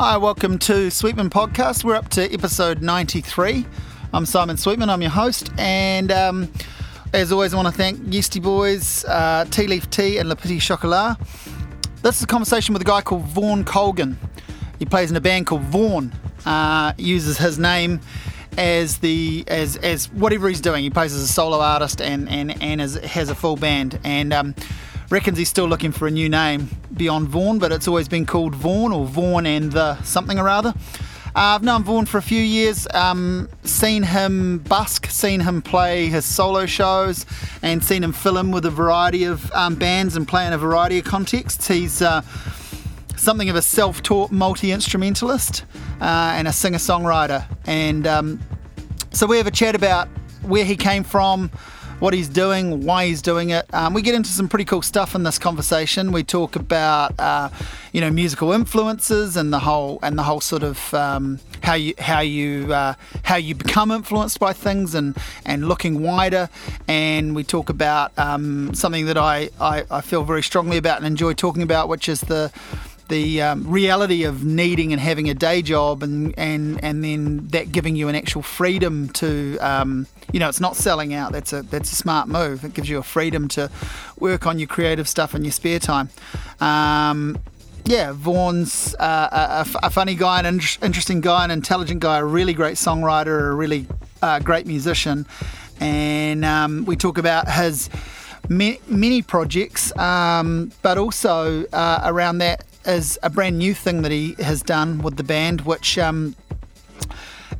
Hi, welcome to Sweetman Podcast. We're up to episode 93. I'm Simon Sweetman, I'm your host, and um, as always, I want to thank Yeastie Boys, uh, Tea Leaf Tea, and Le Petit Chocolat. This is a conversation with a guy called Vorn Colgan. He plays in a band called Vorn, uh, uses his name as the as as whatever he's doing. He plays as a solo artist and and and as, has a full band and. Um, reckons he's still looking for a new name beyond Vorn, but it's always been called Vorn or Vorn and the something or other. Uh, I've known Vorn for a few years, um, seen him busk, seen him play his solo shows, and seen him fill in with a variety of um, bands and play in a variety of contexts. He's uh, something of a self taught multi instrumentalist uh, and a singer songwriter. And um, so we have a chat about where he came from what he's doing, why he's doing it. Um, we get into some pretty cool stuff in this conversation. We talk about uh, you know musical influences and the whole and the whole sort of um, how you how you uh, how you become influenced by things and and looking wider. And we talk about um, something that I, I I feel very strongly about and enjoy talking about, which is the the um, reality of needing and having a day job and, and, and then that giving you an actual freedom to um, you know it's not selling out. That's a that's a smart move. It gives you a freedom to work on your creative stuff in your spare time. Um, yeah, Vorn's uh, funny guy, an in- interesting guy, an intelligent guy, a really great songwriter, a really uh, great musician. And um, we talk about his many projects, um, but also uh, around that is a brand new thing that he has done with the band, which um,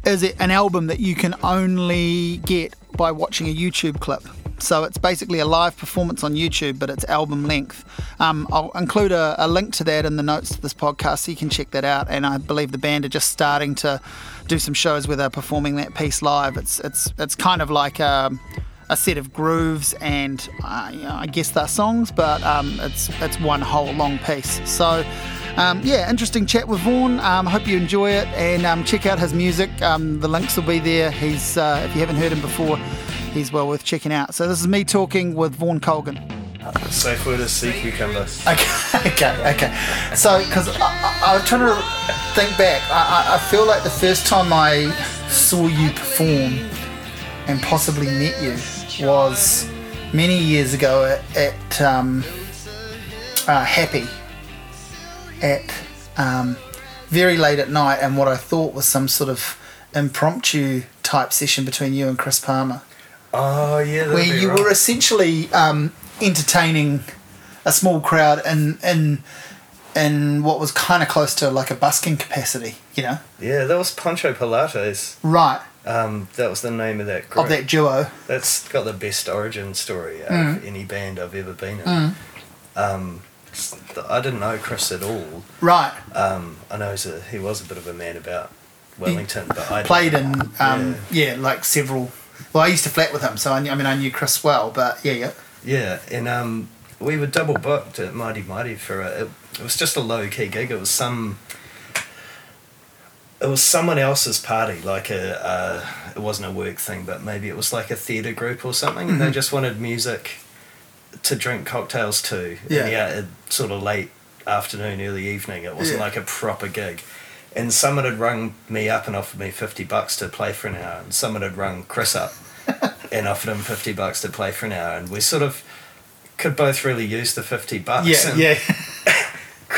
is an album that you can only get by watching a YouTube clip. So it's basically a live performance on YouTube, but it's album length. Um, I'll include a, a, link to that in the notes to this podcast so you can check that out. And I believe the band are just starting to do some shows where they're performing that piece live. It's it's it's kind of like a, a set of grooves and uh, you know, I guess they're songs, but um, it's it's one whole long piece. So. Um, yeah, interesting chat with Vorn. Um, hope you enjoy it and um, check out his music. Um, the links will be there. He's, uh, if you haven't heard him before, he's well worth checking out. So this is me talking with Vorn Colgan. Safe word is sea cucumber. Okay, okay, okay. So, because I, I, trying to think back, I, I feel like the first time I saw you perform and possibly met you was many years ago at, at um, uh, Happy at um, very late at night, and what I thought was some sort of impromptu type session between you and Chris Palmer. Oh yeah, where you right. were essentially um, entertaining a small crowd in in in what was kind of close to like a busking capacity, you know. Yeah, that was Poncho Pilates. Right. Um, that was the name of that group. Of that duo. That's got the best origin story mm. of any band I've ever been in. Mm. Um, I didn't know Chris at all. Right. Um, I know a, he was a bit of a man about Wellington, he but I played in um, yeah. yeah. like several. Well, I used to flat with him, so I, knew, I mean I knew Chris well, but yeah, yeah. Yeah, and um, we were double booked at Mighty Mighty for a. It, it was just a low key gig. It was some. It was someone else's party, like a. Uh, it wasn't a work thing, but maybe it was like a theatre group or something, mm-hmm. and they mm-hmm. just wanted music to drink cocktails to. Yeah. And yeah, sort of late afternoon, early evening. It wasn't yeah. like a proper gig. And someone had rung me up and offered me 50 bucks to play for an hour, and someone had rung Chris up and offered him 50 bucks to play for an hour. And we sort of could both really use the 50 bucks. Yeah, yeah.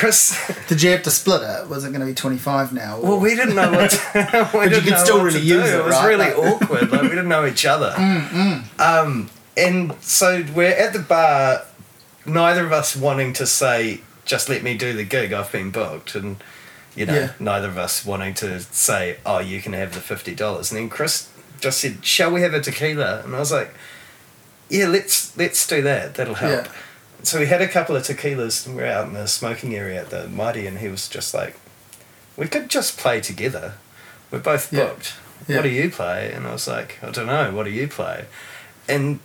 Chris. Did you have to split it? Was it going to be 25 now? Or? Well, we didn't know what to, But you could still really use do. it, It was right? really awkward. Like, we didn't know each other. Mm, mm. Um, and so we're at the bar, neither of us wanting to say, just let me do the gig, I've been booked. And, you know, Yeah. neither of us wanting to say, oh, you can have the $50. And then Chris just said, shall we have a tequila? And I was like, yeah, let's let's do that. That'll help. Yeah. So we had a couple of tequilas and we were out in the smoking area at the Mighty and he was just like, we could just play together. We're both Yeah. booked. Yeah. What do you play? And I was like, I don't know. What do you play? And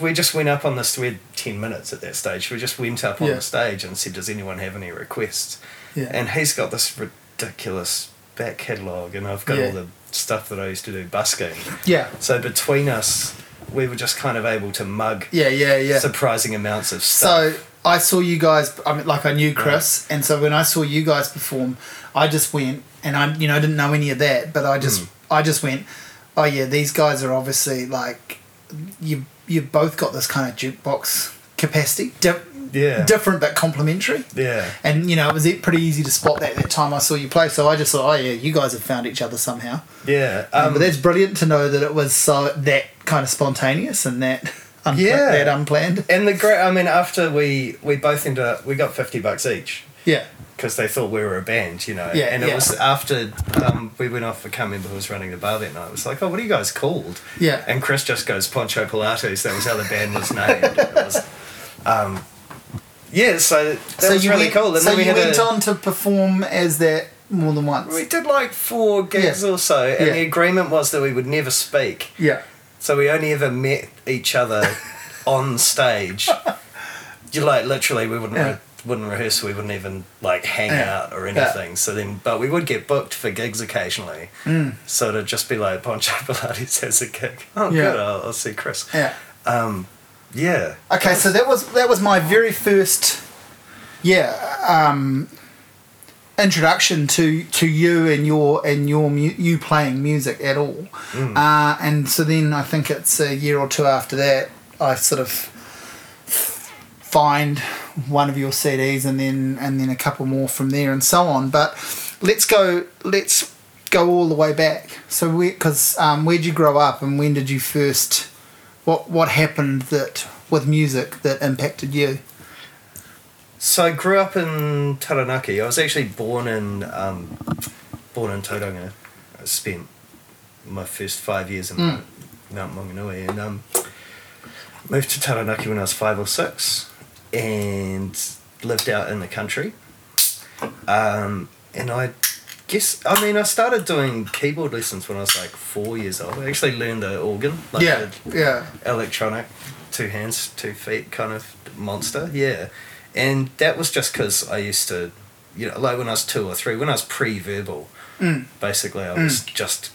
we just went up on this. We had ten minutes at that stage. We just went up on Yeah. the stage and said, "Does anyone have any requests?" Yeah. And he's got this ridiculous back catalogue, and I've got Yeah. all the stuff that I used to do busking. yeah. So between us, we were just kind of able to mug Yeah, yeah, yeah. surprising amounts of stuff. So. I saw you guys. I mean, like I knew Chris, and so when I saw you guys perform, I just went, and I you know didn't know any of that, but I just hmm. I just went, oh yeah, these guys are obviously like you you've both got this kind of jukebox capacity, di- Yeah. different but complementary. Yeah. And you know, it was pretty easy to spot that that time I saw you play. So I just thought, oh yeah, you guys have found each other somehow. Yeah. Um, Um, but that's brilliant to know that it was so that kind of spontaneous and that unpla- Yeah. that unplanned. and the great, I mean, after we we both ended up, we got fifty bucks each Yeah, because they thought we were a band, you know. Yeah, And it yeah. was after um, we went off. I can't remember who was running the bar that night. It was like, oh, what are you guys called? yeah. And Chris just goes Poncho Pilates. That was how the band was named. it was, um, yeah. So that so was really went, cool. And so then we you went a, on to perform as that more than once. We did like four gigs Yeah. or so, and Yeah. the agreement was that we would never speak. yeah, So we only ever met each other on stage. You like literally, we wouldn't Yeah. re- wouldn't rehearse. We wouldn't even like hang out or anything. So then, but we would get booked for gigs occasionally. Mm. So to just be like, Poncho Pilates has a gig. Oh, Yeah. good. I'll, I'll see Chris. yeah. Um, yeah. Okay, so that was that was my very first, yeah, um, introduction to to you and your and your mu- you playing music at all. Mm. Uh, and so then I think it's a year or two after that I sort of find one of your CDs and then and then a couple more from there and so on. But let's go let's go all the way back. So we because um, where'd you grow up and when did you first what what happened that with music that impacted you? So I grew up in Taranaki. I was actually born in um, born in Tauranga. I spent my first five years in Mm. Mount Maunganui and um, moved to Taranaki when I was five or six and lived out in the country. Um, and I guess I mean I started doing keyboard lessons when I was like four years old. I actually learned the organ, like yeah, the yeah, electronic, two hands, two feet kind of monster. Yeah, and that was just because I used to, you know, like when I was two or three, when I was pre-verbal, Mm. basically I was just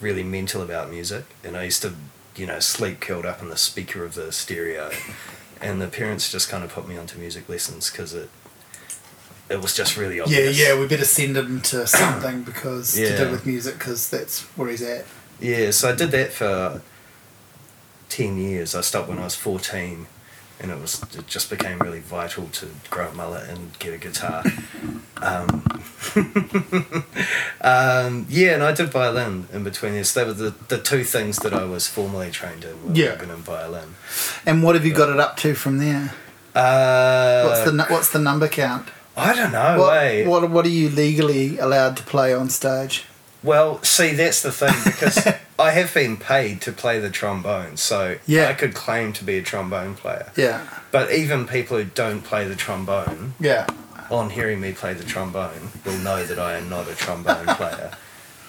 really mental about music, and I used to, you know, sleep curled up in the speaker of the stereo, and the parents just kind of put me onto music lessons because it. It was just really yeah, obvious. yeah. Yeah, we better send him to something because to do with music because that's where he's at. Yeah, so I did that for ten years. I stopped when I was fourteen, and it was it just became really vital to grow a mullet and get a guitar. um, um, yeah, and I did violin in between this. They were the, the two things that I was formally trained in. Were Yeah. organ and violin. And what have you got it up to from there? Uh, What's the what's the number count? I don't know. what, wait. what what are you legally allowed to play on stage? Well, see, that's the thing because I have been paid to play the trombone, so Yeah. I could claim to be a trombone player. Yeah, But even people who don't play the trombone, yeah, on hearing me play the trombone, will know that I am not a trombone player.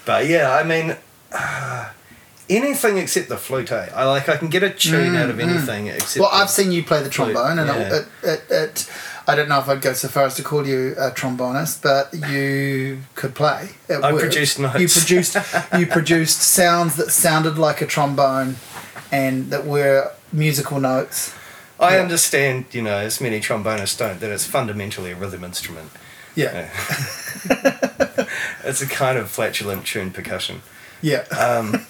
But yeah, I mean, uh, anything except the flute. Eh? I like. I can get a tune Mm, out of mm. anything except. Well, I've seen you play the Flute, trombone, and yeah. it, it, it, it, I don't know if I'd go so far as to call you a trombonist, but you could play. I produced notes. You produced you produced sounds that sounded like a trombone, and that were musical notes. I yeah. understand, you know, as many trombonists don't, that it's fundamentally a rhythm instrument. Yeah, It's a kind of flatulent tuned percussion. yeah, Um,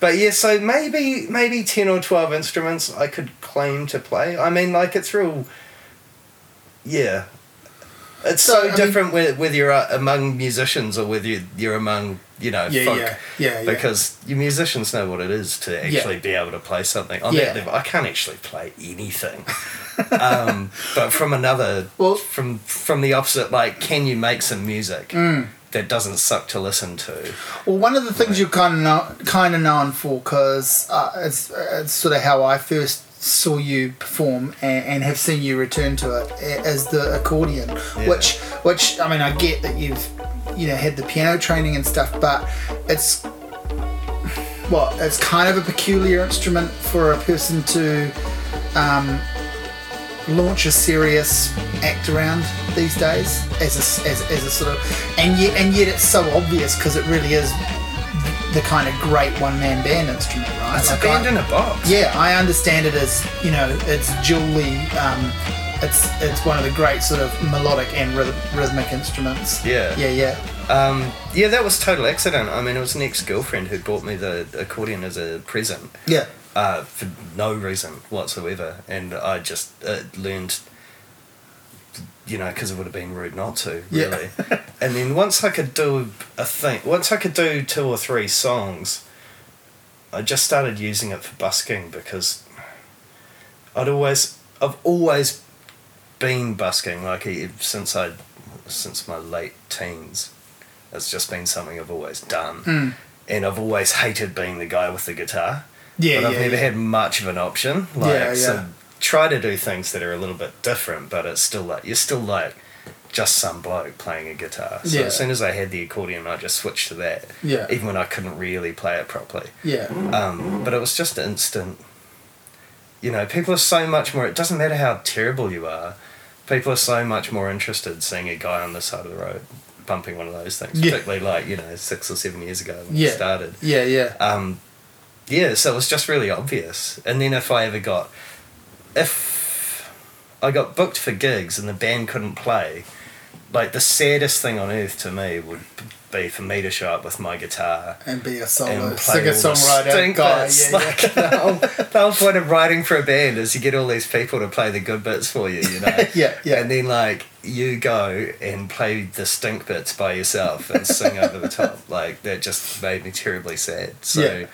but yeah, so maybe maybe ten or twelve instruments I could claim to play. I mean, like it's real. Yeah, it's So, so, I mean- different whe- whether you're uh, among musicians or whether you- you're among you know yeah, folk. yeah, yeah, yeah. Because you musicians know what it is to actually be able to play something. On Yeah. that level, I can't actually play anything. um, but from another, Well- from from the opposite, like, can you make some music Mm. that doesn't suck to listen to? Well, one of the things you're kind of know, kind of known for, because uh, it's, it's sort of how I first saw you perform and, and have seen you return to it as the accordion, Yeah. which which I mean I get that you've you know had the piano training and stuff, but it's well it's kind of a peculiar instrument for a person to um, launch a serious act around these days as a, as, as a sort of and yet and yet it's so obvious because it really is the kind of great one man band instrument, right? It's Like, a band I- in a box. yeah, I understand it as you know, it's dually, um, it's it's one of the great sort of melodic and rhythm, rhythmic instruments. Yeah. Yeah, yeah. Um, yeah, that was total accident. I mean, it was an ex girlfriend who bought me the accordion as a present Yeah. uh, for no reason whatsoever, and I just uh, learned, you know, because it would have been rude not to, Yeah. really. and then once I could do a thing, once I could do two or three songs, I just started using it for busking because I'd always, I've always been busking like since I, since my late teens. It's just been something I've always done, Mm. and I've always hated being the guy with the guitar Yeah, but I've yeah, never yeah. had much of an option. Like, Yeah, yeah. so try to do things that are a little bit different, but it's still like you're still like just some bloke playing a guitar. So Yeah. as soon as I had the accordion, I just switched to that. Yeah. Even when I couldn't really play it properly. Yeah. Um, but it was just instant. You know, people are so much more. It doesn't matter how terrible you are. People are so much more interested seeing a guy on the side of the road bumping one of those things, Yeah. particularly like you know six or seven years ago when Yeah. it started Yeah, yeah. um, yeah, so it was just really obvious. And then if I ever got, if I got booked for gigs and the band couldn't play, like the saddest thing on earth to me would be for me to show up with my guitar And be a solo singer songwriter stink guy. Yeah, like, yeah. the, whole, the whole point of writing for a band is you get all these people to play the good bits for you, you know. Yeah, yeah. And then like you go and play the stink bits by yourself and sing over the top. Like that just made me terribly sad. So Yeah.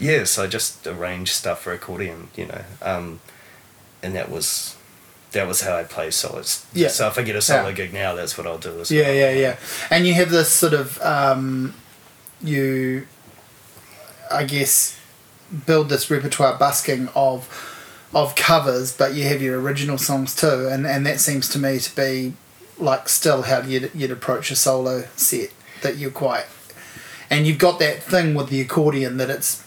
yes, I just arranged stuff for accordion, you know. Um, and that was that was how I play solos. Yeah. So if I get a solo Yeah. gig now, that's what I'll do as Yeah, well. yeah, yeah. And you have this sort of um, you, I guess, build this repertoire busking of of covers, but you have your original songs too, and and that seems to me to be like still how you'd you'd approach a solo set that you're quite, and you've got that thing with the accordion that it's,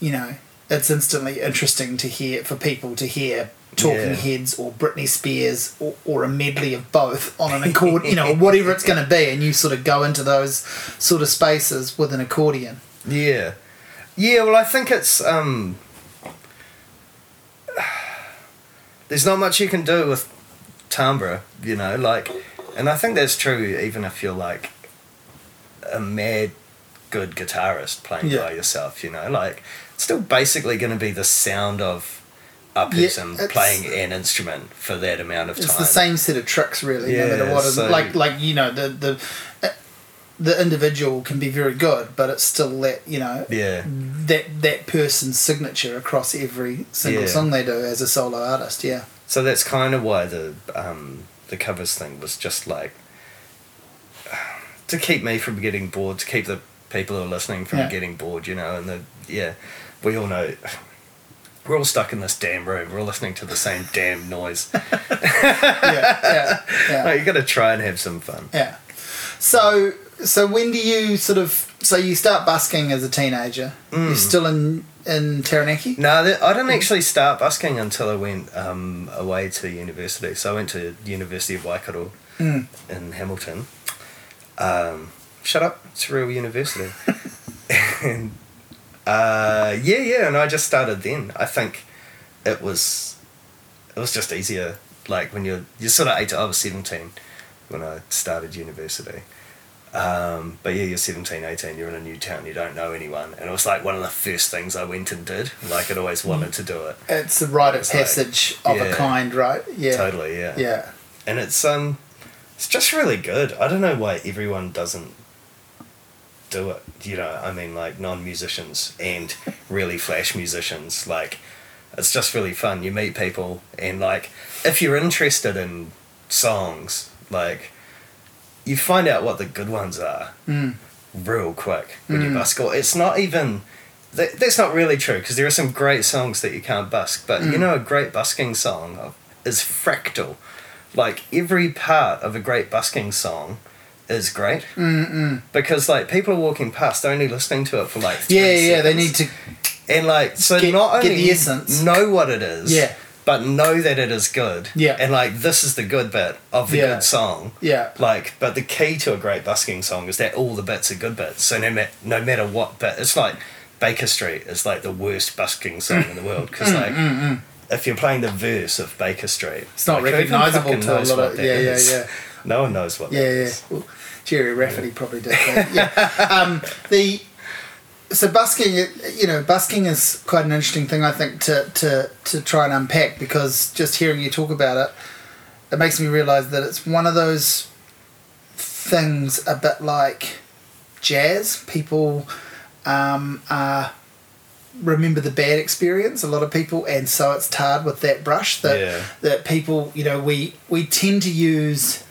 you know, it's instantly interesting to hear for people to hear. Talking Yeah. Heads or Britney Spears or, or a medley of both on an accordion, you know, whatever it's going to be, and you sort of go into those sort of spaces with an accordion. Yeah. Yeah, well I think it's um there's not much you can do with timbre, you know, like and I think that's true even if you're like a mad good guitarist playing Yeah. by yourself, you know, like it's still basically gonna be the sound of a Yeah, person it's- playing an instrument for that amount of time. It's the same set of tricks, really. no matter what. so- like, like you know, the the the individual can be very good, but it's still that you know Yeah. that that person's signature across every single Yeah. song they do as a solo artist. Yeah, So that's kind of why the um, the covers thing was just like to keep me from getting bored, to keep the people who are listening from Yeah. getting bored, you know. And the yeah, we all know we're all stuck in this damn room. We're all listening to the same damn noise. yeah, yeah, yeah. like, you got to try and have some fun. Yeah. So so when do you sort of so you start busking as a teenager? Mm. You're still in in Taranaki. No, I didn't actually start busking until I went um, away to university. So I went to University of Waikato Mm. in Hamilton. Um, shut up! It's a real university. and uh, yeah, yeah, and I just started then. I think it was it was just easier. Like when you're you're sort of eight. I was seventeen when I started university. Um, but yeah, you're 17, 18, you're in a new town, you don't know anyone. And it was like one of the first things I went and did. Like I'd always wanted to do it. It's a rite of It's like- passage of a kind, right? Yeah. Totally, yeah. Yeah. And it's um it's just really good. I don't know why everyone doesn't do it. You know, I mean like non musicians and really flash musicians. Like it's just really fun. You meet people and like if you're interested in songs, like you find out what the good ones are Mm. real quick when you Mm. busk. Or it's not even. That, that's not really true because there are some great songs that you can't busk. But you Mm. know, a great busking song is fractal. Like every part of a great busking song is great Mm-mm. because like people are walking past only listening to it for like three Yeah, yeah. They need to. and like so Get- not get only the essence. know what it is Yeah. but know that it is good Yeah. and like this is the good bit of the Yeah. good song Yeah. like, but the key to a great busking song is that all the bits are good bits. So no, ma- no matter what bit, it's like Baker Street is like the worst busking song in the mm. world because mm, like mm, if you're playing the verse of Baker Street, It's not like, recognisable to a lot of yeah, yeah, yeah. No one knows what. Yeah, that yeah. is. Gerry Rafferty probably did. Yeah. um, the so busking, you know, busking is quite an interesting thing I think to to to try and unpack because just hearing you talk about it, it makes me realise that it's one of those things a bit like jazz. People um, are remember the bad experience a lot of people and so it's tarred with that brush that Yeah. that people you know we we tend to use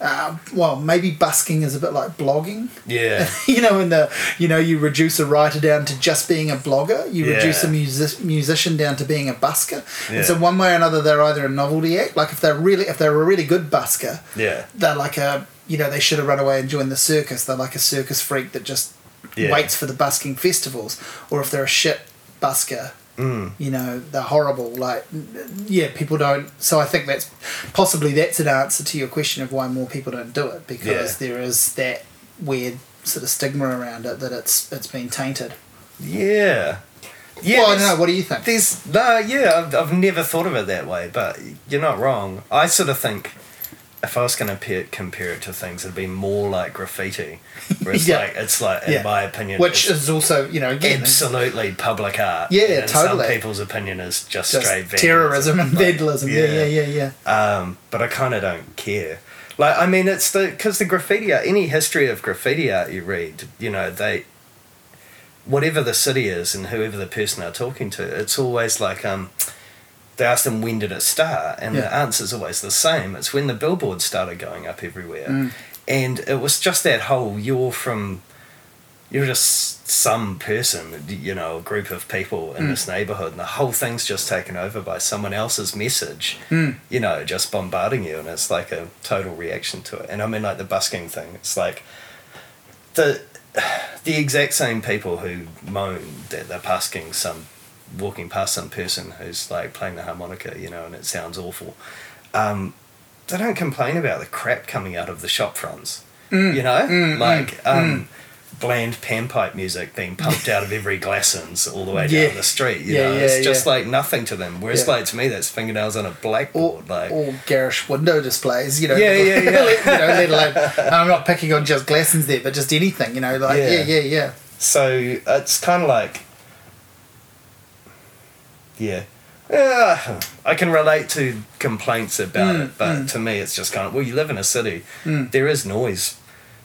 uh, well maybe busking is a bit like blogging Yeah. you know in the you know you reduce a writer down to just being a blogger you reduce a Yeah. music, musician down to being a busker Yeah. and so one way or another they're either a novelty act like if they're really if they're a really good busker Yeah. they're like a you know they should have run away and joined the circus they're like a circus freak that just Yeah. waits for the busking festivals or if they're a shit busker Mm. you know they're horrible like yeah people don't so i think that's possibly that's an answer to your question of why more people don't do it because Yeah. there is that weird sort of stigma around it that it's it's been tainted Yeah. Yeah. well i don't know what do you think There's no, yeah, I've, I've never thought of it that way, but you're not wrong. I sort of think if I was going to compare it to things, it'd be more like graffiti, where it's Yeah. like it's like, in Yeah. my opinion, which is also you know again absolutely public art. Yeah, and totally. Some people's opinion is just, just straight terrorism and Like, vandalism yeah yeah yeah yeah Um, but I kind of don't care. Like, I mean, it's the because the graffiti art, any history of graffiti art you read, you know, they, whatever the city is and whoever the person they're talking to, it's always like, um, they ask them when did it start, and the Yeah. answer's always the same. It's when the billboards started going up everywhere, Mm. and it was just that whole you're from. You're just some person, you know, a group of people in Mm. this neighborhood, and the whole thing's just taken over by someone else's message Mm. you know, just bombarding you, and it's like a total reaction to it. And I mean, like the busking thing, it's like the the exact same people who moan that they're busking some, walking past some person who's like playing the harmonica, you know, and it sounds awful. Um, they don't complain about the crap coming out of the shop fronts, Mm. you know, Mm, like. Um, Bland panpipe music being pumped out of every Glassons all the way Yeah. down the street. You Yeah, know, yeah, it's just like nothing to them. Whereas, like to me, that's fingernails on a or, blackboard. like, or garish window displays, you know. Yeah, yeah, yeah. you know, let alone, I'm not picking on just Glassons there, but just anything, you know, like, yeah, Yeah. yeah, yeah. So it's kind of like, yeah, yeah. I can relate to complaints about Mm, it, but to me, it's just kind of well, you live in a city, Mm. there is noise,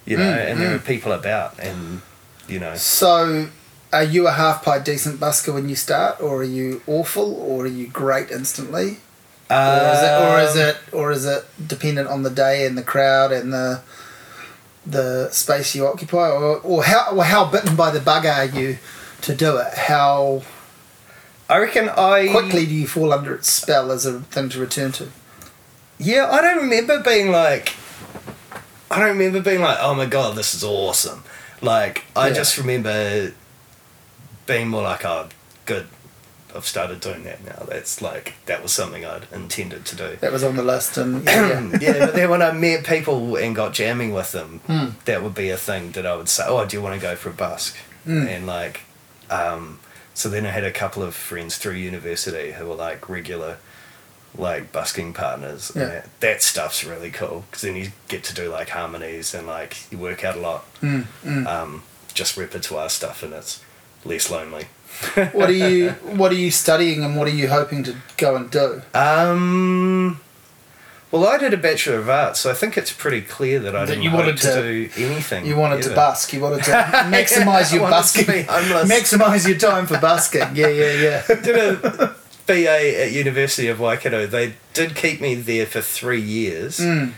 you know, Mm, and there are people about, and you know, So, are you a half pie decent busker when you start, or are you awful, or are you great instantly? or is it, or is Um, it, or is it dependent on the day and the crowd and the the space you occupy, or, or how or how bitten by the bug are you to do it? How I reckon I quickly do you fall under its spell as a thing to return to? Yeah, I don't remember being like. I don't remember being like, oh my god, this is awesome. Like, I Yeah. just remember being more like, oh, good, I've started doing that now. That's like, that was something I'd intended to do. That was on the list, and yeah, yeah. yeah, but then when I met people and got jamming with them, Hmm. that would be a thing that I would say, oh, do you want to go for a busk? Mm. And like, um, so then I had a couple of friends through university who were like regular, like busking partners. Yeah. And that, that stuff's really cool because then you get to do like harmonies and like you work out a lot, Mm, mm. um, just repertoire stuff and it's less lonely. what are you What are you studying, and what are you hoping to go and do? Um. Well, I did a Bachelor of Arts, so I think it's pretty clear that I That didn't you wanted to, to- do anything. You wanted to ever. busk. You wanted to maximize I your busking. Maximize your time for busking. Yeah, yeah, yeah. did a BA at University of Waikato. They did keep me there for three years, Mm.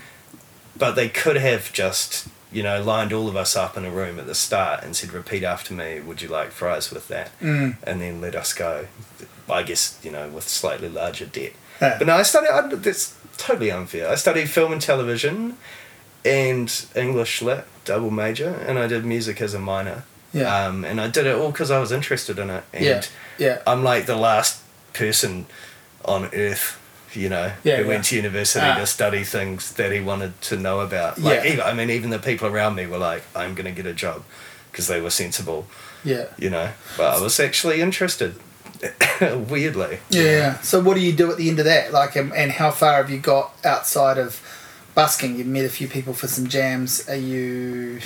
but they could have just, you know, lined all of us up in a room at the start and said, "Repeat after me. Would you like fries with that?" Mm. And then let us go. I guess you know with slightly larger debt. Yeah. But no, I studied. I, that's totally unfair. I studied film and television, and English lit double major, and I did music as a minor. Yeah. Um, and I did it all because I was interested in it. And Yeah, yeah. I'm like the last person on earth, you know, Yeah, who yeah. went to university Ah. to study things that he wanted to know about. Like, Yeah. even, I mean, even the people around me were like, "I'm going to get a job," because they were sensible, Yeah. you know. But I was actually interested. Weirdly. Yeah. So what do you do at the end of that? Like, and, and how far have you got outside of busking? You've met a few people for some jams. Are you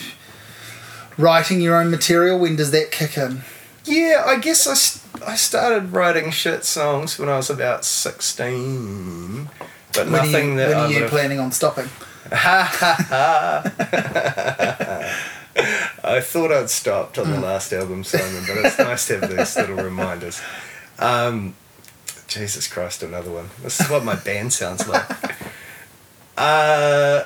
writing your own material? When does that kick in? Yeah, I guess I, s- I started writing shit songs when I was about 16. But When are nothing you, that when I are you planning on stopping? I thought I'd stopped on the last album, Simon, but it's nice to have these little reminders. Um, Jesus Christ, another one. This is what my band sounds like. Uh,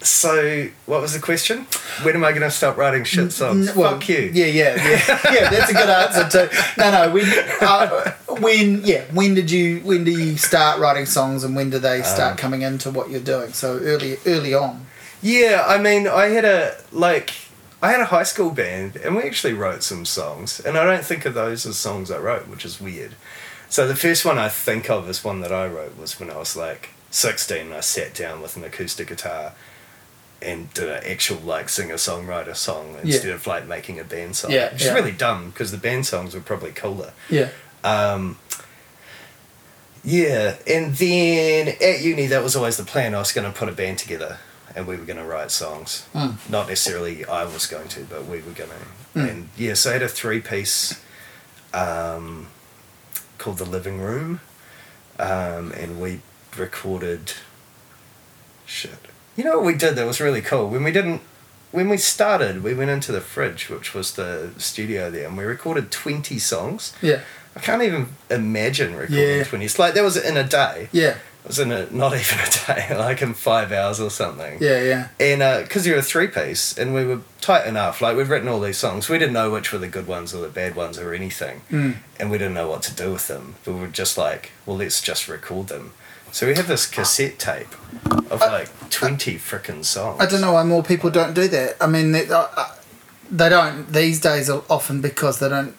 so, what was the question? When am I going to stop writing shit songs? Well, Fuck you. Yeah, yeah, yeah. yeah, that's a good answer too. No, no. When, uh, when, yeah. When did you? When do you start writing songs, and when do they start Um, coming into what you're doing? So early, early on. Yeah, I mean, I had a like, I had a high school band, and we actually wrote some songs, and I don't think of those as songs I wrote, which is weird. So the first one I think of as one that I wrote was when I was like sixteen. I sat down with an acoustic guitar and did an actual like singer songwriter song instead of like making a band song. Yeah, which is really dumb because the band songs were probably cooler. Yeah. Um, yeah, and then at uni, that was always the plan. I was going to put a band together, and we were going to write songs. Mm. Not necessarily I was going to, but we were going to. Mm. And yeah, so I had a three-piece um, called the Living Room, um, and we recorded. Shit, you know what we did that was really cool when we didn't. When we started, we went into the fridge, which was the studio there, and we recorded twenty songs. Yeah. I can't even imagine recording Yeah. 20. It's like that was in a day. Yeah. It was in a, not even a day, like in five hours or something. Yeah. Yeah. And because you're a three piece and we were tight enough, like we'd written all these songs, we didn't know which were the good ones or the bad ones or anything. Mm. And we didn't know what to do with them. But we were just like, well, let's just record them. So we have this cassette tape of like 20 frickin' songs. I don't know why more people don't do that. I mean, they, uh, uh, they don't these days. Often because they don't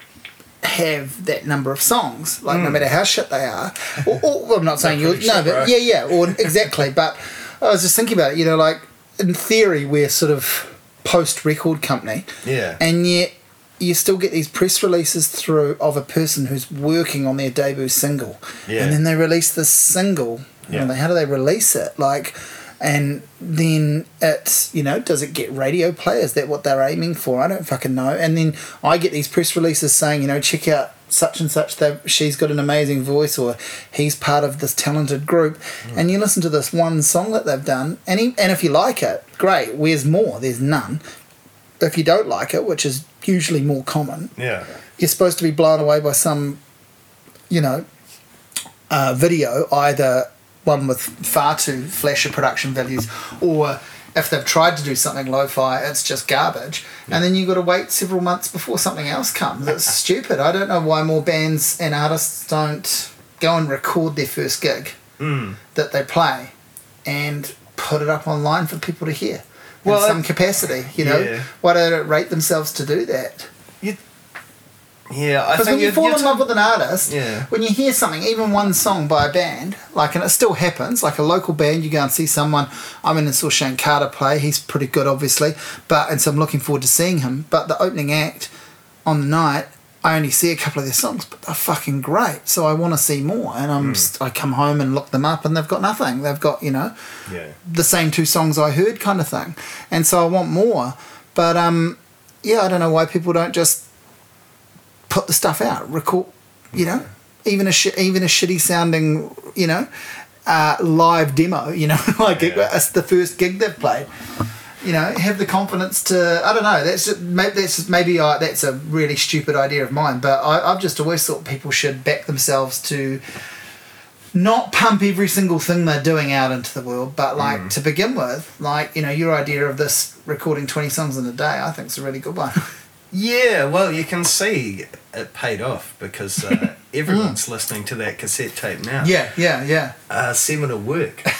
have that number of songs. Like no matter how shit they are. Or, or well, I'm not saying you. Hmm. pretty No, shit, but bro. yeah, yeah. Or exactly. But I was just thinking about it. You know, like in theory, we're sort of post record company, Yeah. and yet you still get these press releases through of a person who's working on their debut single, Yeah. and then they release this single. Yeah. know, how do they release it? Like, and then it's you know, does it get radio play? Is that what they're aiming for? I don't fucking know. And then I get these press releases saying, you know, check out such and such that she's got an amazing voice or he's part of this talented group and you listen to this one song that they've done and he, and if you like it great where's more there's none if you don't like it which is usually more common yeah. you're supposed to be blown away by some, you know, uh, video, either one with far too flashy production values, or if they've tried to do something lo-fi, it's just garbage. And then you've got to wait several months before something else comes. It's stupid. I don't know why more bands and artists don't go and record their first gig Mm. that they play and put it up online for people to hear. Well, in some capacity, you know. Yeah. Why don't they rate themselves to do that? Yeah, I Because when you fall in love with an artist, Yeah. when you hear something, even one song by a band, like, and it still happens, like a local band, you go and see someone. I mean, I saw Shayne Carter play. He's pretty good, obviously, but and so I'm looking forward to seeing him. But the opening act on the night, I only see a couple of their songs, but they're fucking great. So I want to see more, and I'm st- I come home and look them up, and they've got nothing. They've got you know Yeah. the same two songs I heard, kind of thing. And so I want more. But um, yeah, I don't know why people don't just put the stuff out, record, you know, even a sh- even a shitty sounding, you know, uh, live demo, you know, like Yeah. it's the first gig they've played. You know, have the confidence to. I don't know. That's just, maybe that's just, maybe uh, that's a really stupid idea of mine. But I, I've just always thought people should back themselves to not pump every single thing they're doing out into the world, but like Mm. to begin with, like you know, your idea of this recording twenty songs in a day, I think is a really good one. Yeah, well, you can see it paid off because uh, everyone's listening to that cassette tape now. yeah, yeah, yeah. Uh, seminal work.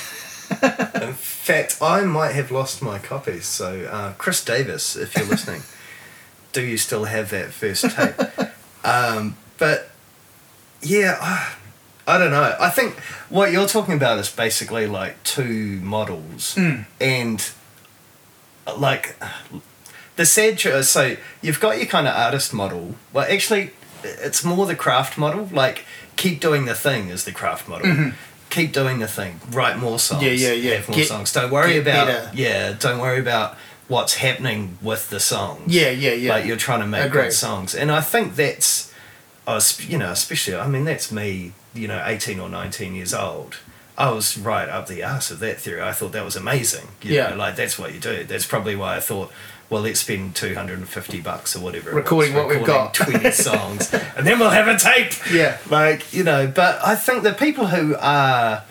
In fact, I might have lost my copies. So, uh, Chris Davis, if you're listening, do you still have that first tape? Um, but yeah, I, I don't know. I think what you're talking about is basically like two models, Mm. and like the sad truth. So you've got your kind of artist model. Well, actually, it's more the craft model. Like keep doing the thing is the craft model. Keep doing the thing. Write more songs. Mm-hmm. Yeah, yeah, yeah. Have more Get- songs. Don't worry about better. yeah. Don't worry about what's happening with the songs. Yeah, yeah, yeah. Like you're trying to make Agreed. good songs, and I think that's, I was, you know, especially I mean that's me, you know, eighteen or nineteen years old. I was right up the ass of that theory. I thought that was amazing. You Yeah. know, like that's what you do. That's probably why I thought, well, let's spend two hundred and fifty bucks or whatever. was, Recording what we've got. twenty songs, and then we'll have a tape. Yeah. Like you know, but I think the people who are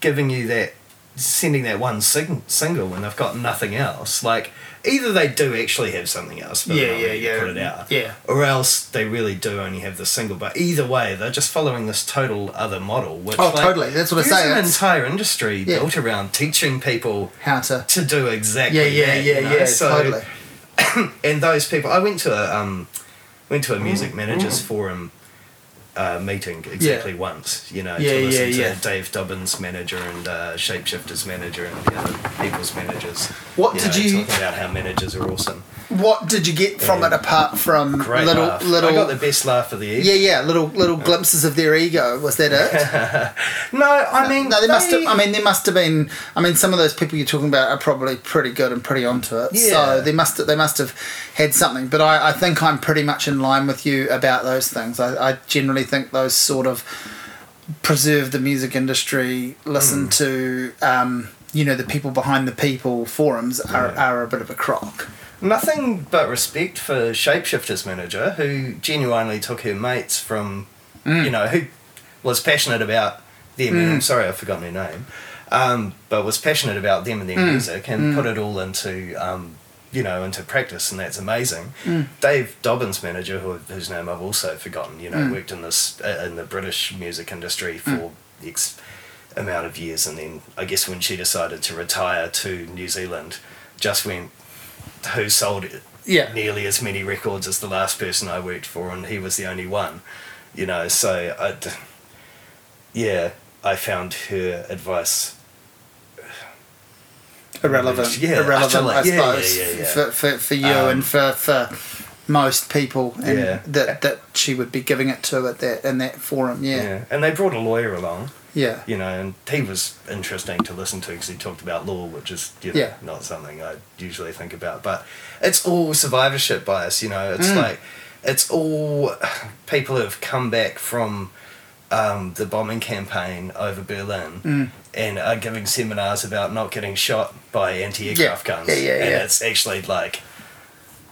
giving you that, sending that one sing- single when they've got nothing else, like either they do actually have something else, but Yeah, yeah, yeah. put it out, Yeah. or else they really do only have the single. But either way, they're just following this total other model. Which, Oh, like, totally. That's what I there's say. an It's- entire industry Yeah. built around teaching people How to. to do exactly Yeah, yeah, that, yeah, you know? yeah. So- totally. and those people i went to a um went to a music Mm. managers forum uh, meeting exactly once you know Yeah, to listen yeah, to yeah. Dave Dobbyn's manager and uh, Shapeshifter's manager and the other people's managers What you did know, you- talking about how managers are awesome What did you get from Yeah. it apart from great little laugh little? i got the best laugh of the yeah, yeah, little little glimpses of their ego. Was that it? no i mean no, they must have. I mean, there must have been. I mean, some of those people you're talking about are probably pretty good and pretty onto it. Yeah. So they must. They must have had something. But I, I think I'm pretty much in line with you about those things. I, I generally think those sort of preserve the music industry. Listen Mm. to. Um, you know the people behind the people forums are, Yeah. are a bit of a crock. Nothing but respect for Shapeshifter's manager, who genuinely took her mates from, Mm. you know, who was passionate about them. and I'm sorry, I've forgotten her name, um, but was passionate about them and their Mm. music, and put it all into, um, you know, into practice, and that's amazing. Mm. Dave Dobbyn's, manager, who, whose name I've also forgotten, you know, Mm. worked in this uh, in the British music industry for X amount of years, and then I guess when she decided to retire to New Zealand, just went who sold it Yeah. nearly as many records as the last person I worked for, and he was the only one. You know, so I, yeah, I found her advice. irrelevant. Yeah, irrelevant, utterly. I Yeah, suppose, yeah, yeah. For, for, for you Um, and for, for most people, and Yeah. that that she would be giving it to at that in that forum. Yeah, Yeah, and they brought a lawyer along. Yeah, You know, and he was interesting to listen to because he talked about law, which is you know, Yeah. not something I usually think about. But it's all survivorship bias. You know, it's Mm. like it's all people who have come back from um, the bombing campaign over Berlin Mm. and are giving seminars about not getting shot by anti-aircraft Yeah. guns. Yeah, yeah, and yeah. it's actually like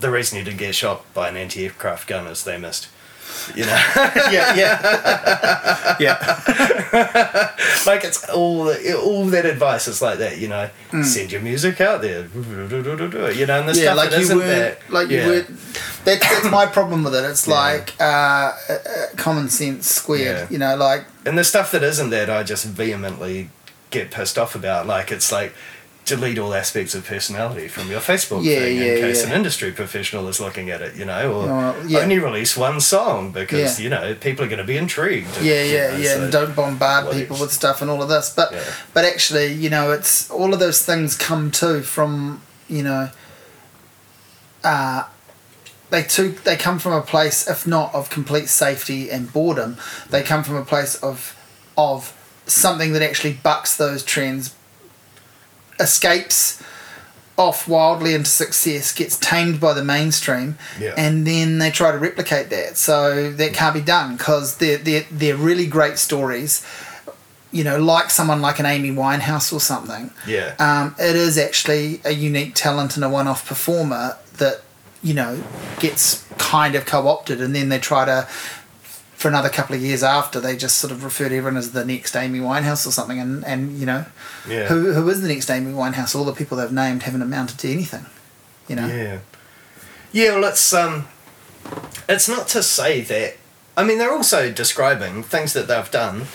the reason you didn't get shot by an anti-aircraft gun is they missed. You know. yeah, yeah, yeah. like it's all all that advice is like that, you know. Mm. Send your music out there, you know, and the yeah, stuff like that you isn't were, that, like yeah. you were. That's that's my problem with it. It's Yeah. like uh, uh, uh, common sense squared. Yeah. You know, like and the stuff that isn't that, I just vehemently get pissed off about. Like it's like delete all aspects of personality from your Facebook Yeah, thing yeah, in case yeah. an industry professional is looking at it, you know, or yeah. only release one song because Yeah. you know people are going to be intrigued. yeah, you yeah, know, yeah. so- and don't bombard people with stuff and all of this. But Yeah. but actually, you know, it's all of those things come too from you know. Uh, they too they come from a place, if not of complete safety and boredom, they come from a place of of something that actually bucks those trends, escapes off wildly into success, gets tamed by the mainstream, Yeah. and then they try to replicate that. So that can't be done because they're, they're, they're really great stories. You know, like someone like an Amy Winehouse or something. Yeah. Um, it is actually a unique talent and a one off performer that, you know, gets kind of co opted and then they try to, for another couple of years after, they just sort of referred to everyone as the next Amy Winehouse or something. And, and you know, Yeah. who, who is the next Amy Winehouse? All the people they've named haven't amounted to anything, you know? Yeah. Yeah, well, it's um, it's not to say that. I mean, they're also describing things that they've done,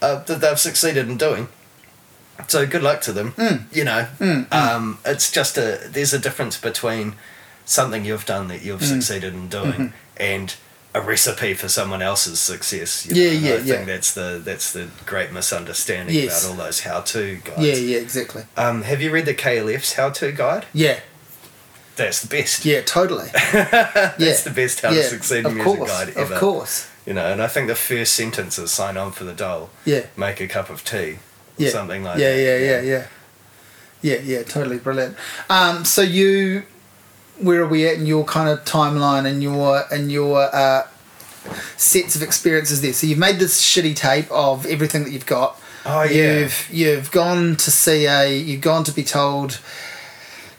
uh, that they've succeeded in doing. So good luck to them. Mm. You know, Mm, mm. um, it's just a there's a difference between something you've done that you've Mm. succeeded in doing Mhm. and a recipe for someone else's success. You Yeah, know? And yeah, I think that's the that's the great misunderstanding Yes. about all those how to guides. Yeah, yeah, exactly. Um, have you read the KLF's how to guide? Yeah. that's the best. Yeah, totally. yeah. That's the best how to succeed in of music course, guide ever. Of course. You know, and I think the first sentence is sign on for the dole, Yeah. make a cup of tea, Yeah. something like yeah, that. Yeah, yeah, yeah, yeah, yeah, yeah. Totally brilliant. Um, so you, where are we at in your kind of timeline and your and your uh, sets of experiences there? So you've made this shitty tape of everything that you've got. Oh, yeah. You've you've gone to CA. You've gone to be told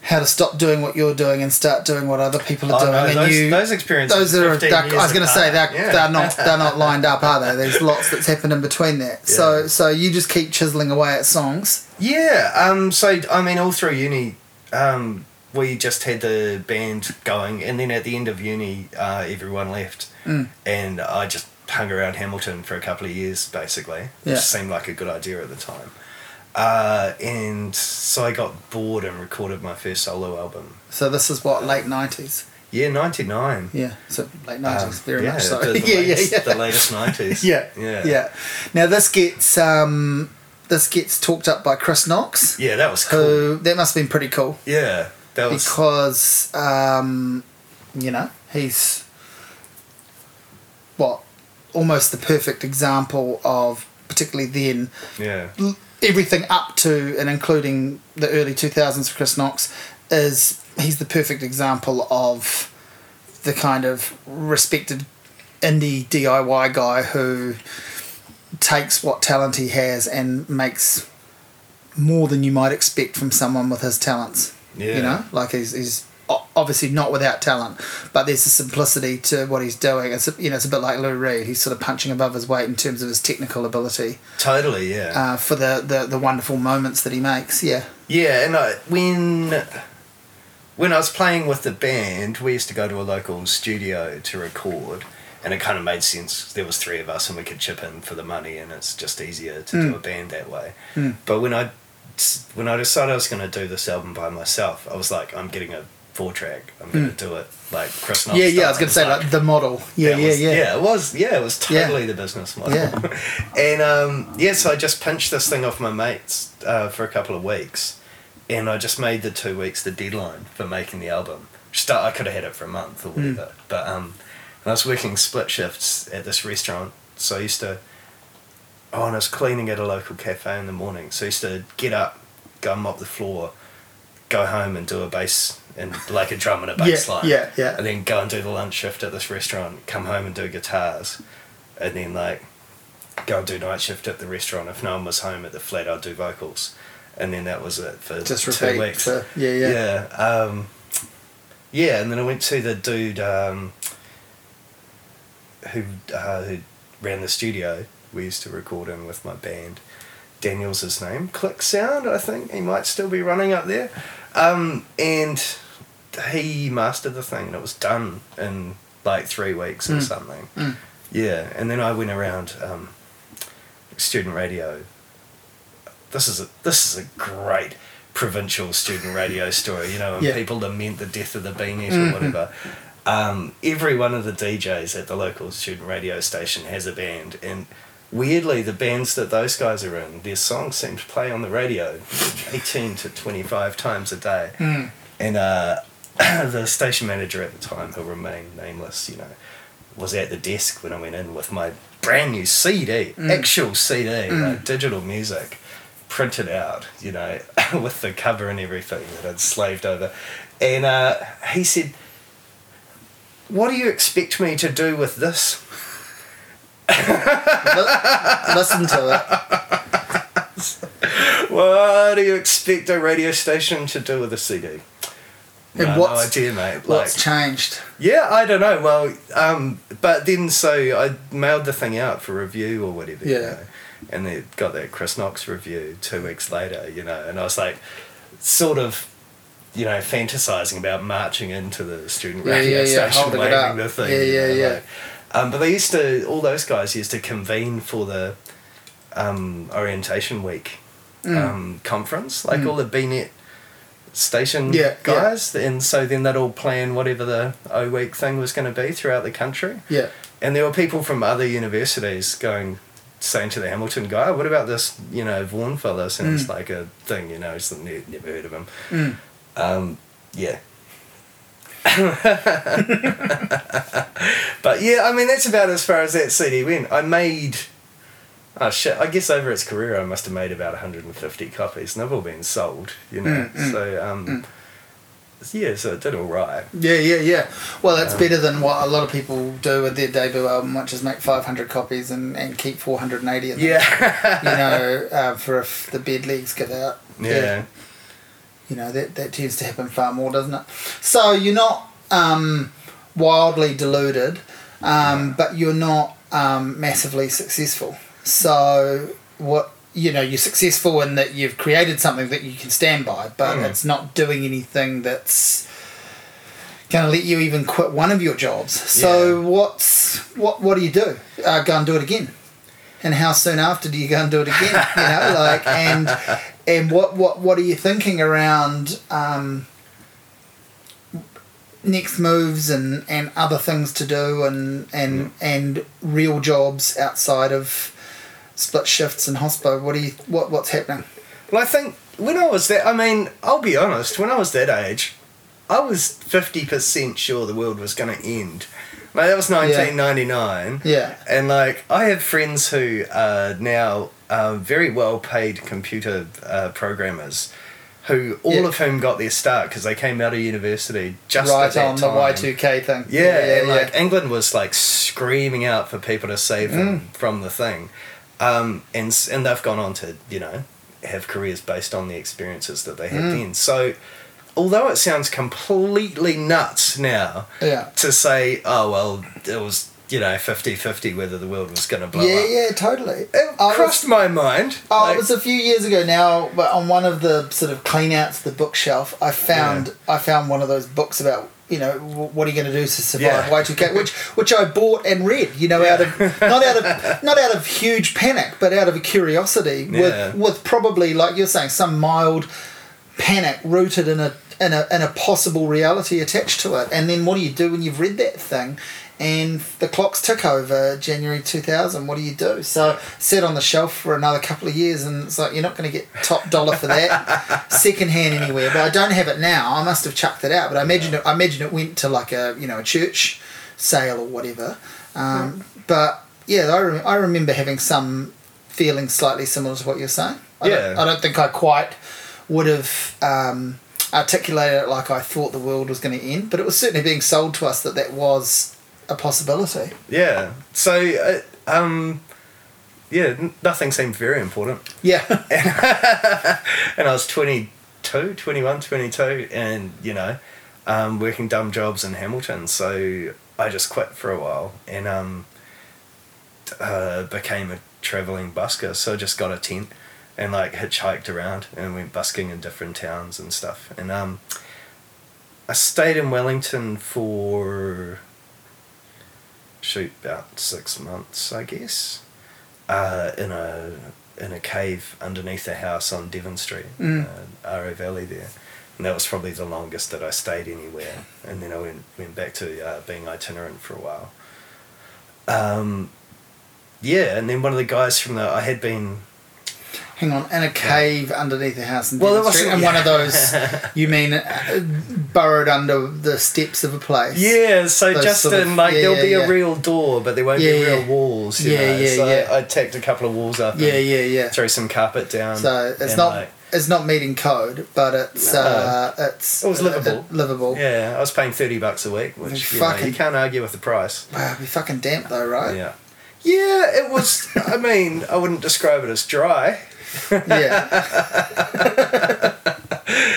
how to stop doing what you're doing and start doing what other people are Oh, doing. no, and those, you those experiences. those are 15 years I was going to say they're, Yeah. they're not they're not lined up, are they? There's lots that's happened in between that. So so you just keep chiseling away at songs. Yeah. Um. So I mean, all through uni, um, we just had the band going, and then at the end of uni, uh, everyone left, Mm. and I just hung around Hamilton for a couple of years, basically, Yeah. which seemed like a good idea at the time. Uh, and so I got bored and recorded my first solo album. So this is what late nineties. Yeah, ninety nine. Yeah, so late nineties, very yeah, much so. The, the yeah, latest, yeah, yeah. The latest nineties. yeah, yeah, yeah. Now this gets um, this gets talked up by Chris Knox, Yeah, that was cool. who that must have been pretty cool Yeah, that was. because um, you know he's what almost the perfect example of particularly then yeah, everything up to and including the early 2000s for Chris Knox is he's the perfect example of the kind of respected indie DIY guy who takes what talent he has and makes more than you might expect from someone with his talents. Yeah. You know, like he's, he's obviously not without talent, but there's a simplicity to what he's doing. It's a, you know, it's a bit like Lou Reed. He's sort of punching above his weight in terms of his technical ability totally. Yeah. uh, for the, the, the wonderful moments that he makes. Yeah. Yeah, and I, when when I was playing with the band, we used to go to a local studio to record, and it kind of made sense. There was three of us, and we could chip in for the money, and it's just easier to do a band that way. Mm. But when I when I decided I was going to do this album by myself, I was like, I'm getting a four track. I'm going to do it like Chris Knox. yeah, yeah. I was going to say like the model. Yeah, yeah, was- yeah, Yeah, it was. Yeah, it was Yeah. totally the business model. Yeah. and um, yeah, so I just pinched this thing off my mates uh, for a couple of weeks, and I just made the two weeks the deadline for making the album. Start. I could have had it for a month or Hmm. whatever, but um, I was working split shifts at this restaurant, so I used to. Oh, and I was cleaning at a local cafe in the morning, so I used to get up, go and mop the floor, go home and do a bass and like a drum and a bass Yeah, line yeah, yeah. and then go and do the lunch shift at this restaurant, come home and do guitars, and then like go and do night shift at the restaurant. If no one was home at the flat, I'd do vocals, and then that was it for Just two weeks. For, yeah, yeah. yeah, um, yeah, and then I went to the dude um, who uh, who ran the studio. We used to record in with my band. Daniel's his name. Click Sound, I think he might still be running up there. Um, and he mastered the thing, and it was done in like three weeks or Mm. something. Mm. Yeah, and then I went around um, student radio. This is a this is a great provincial student radio story. You know, when Yeah. people lament the death of the beanies Mhm. or whatever. Um, every one of the DJs at the local student radio station has a band, and weirdly, the bands that those guys are in, their songs seem to play on the radio eighteen to twenty five times a day. Mm. And uh, the station manager at the time, who remained nameless, you know, was at the desk when I went in with my brand new CD, Mm. actual CD, Mm. like digital music, printed out, you know, with the cover and everything that I'd slaved over. And uh, he said, What do you expect me to do with this? Li- Listen to it. What do you expect a radio station to do with a CD? And No, no idea, mate. What's changed? Yeah, I don't know. Well, um, but then so I mailed the thing out for review or whatever. You Yeah. know, and they got that Chris Knox review two weeks later. You know, and I was like, sort of, you know, fantasizing about marching into the student radio yeah, yeah, station it waving the thing. Yeah, you yeah, know, yeah. like- um, but they used to. All those guys used to convene for the um, orientation week Mm. um, conference, like Mm. all the BNet station Yeah, yeah. guys, and so then they'd all plan whatever the O week thing was going to be throughout the country. Yeah. And there were people from other universities going, saying to the Hamilton guy, "What about this, you know, Vorn fella?" Sounds Mm. like a thing, you know. He's never heard of him. Mm. Um, yeah, But yeah, I mean that's about as far as that CD went. I made oh shit, I guess over its career I must have made about 150 copies and they've all been sold, you know. Mm, mm, so um yeah, so it did all right. Yeah, yeah, yeah. Well, that's Um, better than what a lot of people do with their debut album, which is make 500 copies and, and keep 480 of them. Yeah. You know, uh, for if the bed legs get out. yeah. You know, that, that tends to happen far more, doesn't it? So you're not um, wildly deluded, um, but you're not um, massively successful. So what you know, you're successful in that you've created something that you can stand by, but Mm. it's not doing anything that's going to let you even quit one of your jobs. So Yeah. what's what? What do you do? Uh, go and do it again. And how soon after do you go and do it again? You know, like and and what what what are you thinking around um, next moves and, and other things to do and and and real jobs outside of split shifts and hospital What do you what what's happening? Well, I think when I was that, I mean, I'll be honest, when I was that age, I was 50% sure the world was going to end. Like, that was 1999. Yeah. And, like, I have friends who are now uh, very well paid computer uh, programmers who, all Yeah. of whom got their start because they came out of university just right on time. the Y two K thing. Yeah, and yeah. like England was like screaming out for people to save them Mm. from the thing, um, and and they've gone on to you know have careers based on the experiences that they had Mm. then. So, although it sounds completely nuts now yeah. to say, oh well, it was you know 50-50 whether the world was going to blow yeah, up. yeah, yeah, totally. It I was- crossed my mind. Oh, Like, it was a few years ago now, but on one of the sort of clean outs the bookshelf, I found I found one of those books about you know what are you going to do to survive Yeah. Y two K, which which I bought and read. You know, out of not out of not out of huge panic, but out of a curiosity Yeah. with with probably like you're saying some mild panic rooted in a in a in a possible reality attached to it. And then what do you do when you've read that thing? And the clocks tick over January 2000. What do you do? So, sat on the shelf for another couple of years, and it's like you're not going to get top dollar for that second hand anywhere. But I don't have it now. I must have chucked it out. But I imagine it, I imagine it went to like a you know a church sale or whatever. Um, But yeah, I, I remember having some feeling slightly similar to what you're saying. I Yeah. Don't, I don't think I quite would have um, articulated it like I thought the world was going to end, but it was certainly being sold to us that that was a possibility. yeah. So, uh, um, yeah, nothing seemed very important. Yeah. and I was 22, 21, 22, and you know, um, working dumb jobs in Hamilton. So I just quit for a while and um, uh, became a traveling busker. So I just got a tent and like hitchhiked around and went busking in different towns and stuff. And um, I stayed in Wellington for shoot about six months, I guess, uh, in a in a cave underneath a house on Devon Street, Mm. uh, Aro Valley there. And that was probably the longest that I stayed anywhere. And then I went, went back to uh, being itinerant for a while. Um, yeah, and then one of the guys from the, I had been, Hang on, in a cave underneath the house in Well, Devon it Street, wasn't- and one of those, you mean, uh, burrowed under the steps of a place. yeah, so just sort of- in, like, yeah, there'll yeah, be yeah. a real door, but there won't Yeah, be real walls, you Yeah, know. yeah, so yeah. I, I tacked a couple of walls up Yeah, and yeah, yeah. threw some carpet down. So it's not like, it's not meeting code, but it's No. uh, it's It was uh, livable. uh, livable. yeah, I was paying 30 bucks a week, which you, know, you can't argue with the price. Wow, it'd be fucking damp though, right? Yeah. Yeah, it was. I mean, I wouldn't describe it as dry, Yeah.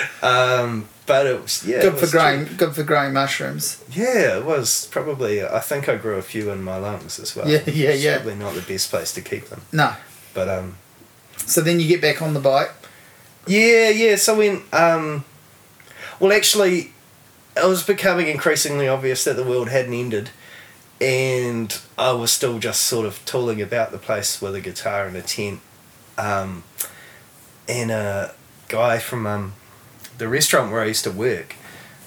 um, but it was. Yeah, good for was growing. Good for growing mushrooms. Yeah, it was probably. I think I grew a few in my lungs as well. Yeah, yeah, It's yeah. Probably not the best place to keep them, No. but um, So then you get back on the bike. yeah, yeah. So when um, well, actually, it was becoming increasingly obvious that the world hadn't ended, and I was still just sort of tooling about the place with a guitar and a tent, um, and a guy from um, the restaurant where I used to work,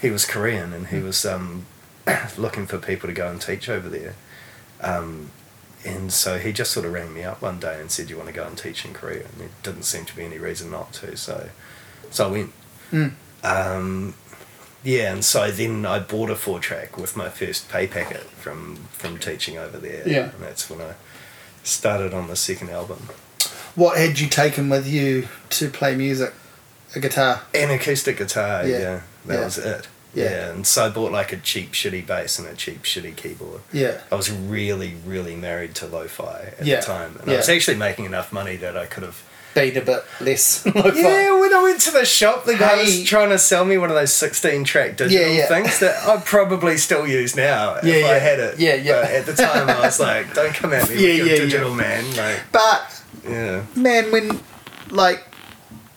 he was Korean and he was um, looking for people to go and teach over there. Um, and so he just sort of rang me up one day and said, "You want to go and teach in Korea?" And there didn't seem to be any reason not to. So, so I went. Mm. Um, yeah, and so then I bought a four track with my first pay packet from from teaching over there. Yeah. and that's when I started on the second album. What had you taken with you to play music? A guitar. An acoustic guitar, Yeah. yeah, that Yeah. was it. Yeah. Yeah. and so I bought like a cheap shitty bass and a cheap shitty keyboard. Yeah. I was really, really married to lo-fi at the time, and. I was actually making enough money that I could have. Beat a bit less. lo-fi. Yeah, when I went to the shop, the guy Hey. was trying to sell me one of those sixteen-track digital Yeah, yeah. things that I'd probably still use now Yeah, if I had it. Yeah, yeah. But at the time, I was like, "Don't come at me Yeah, with your yeah, yeah. digital man." Like, But yeah, man, when like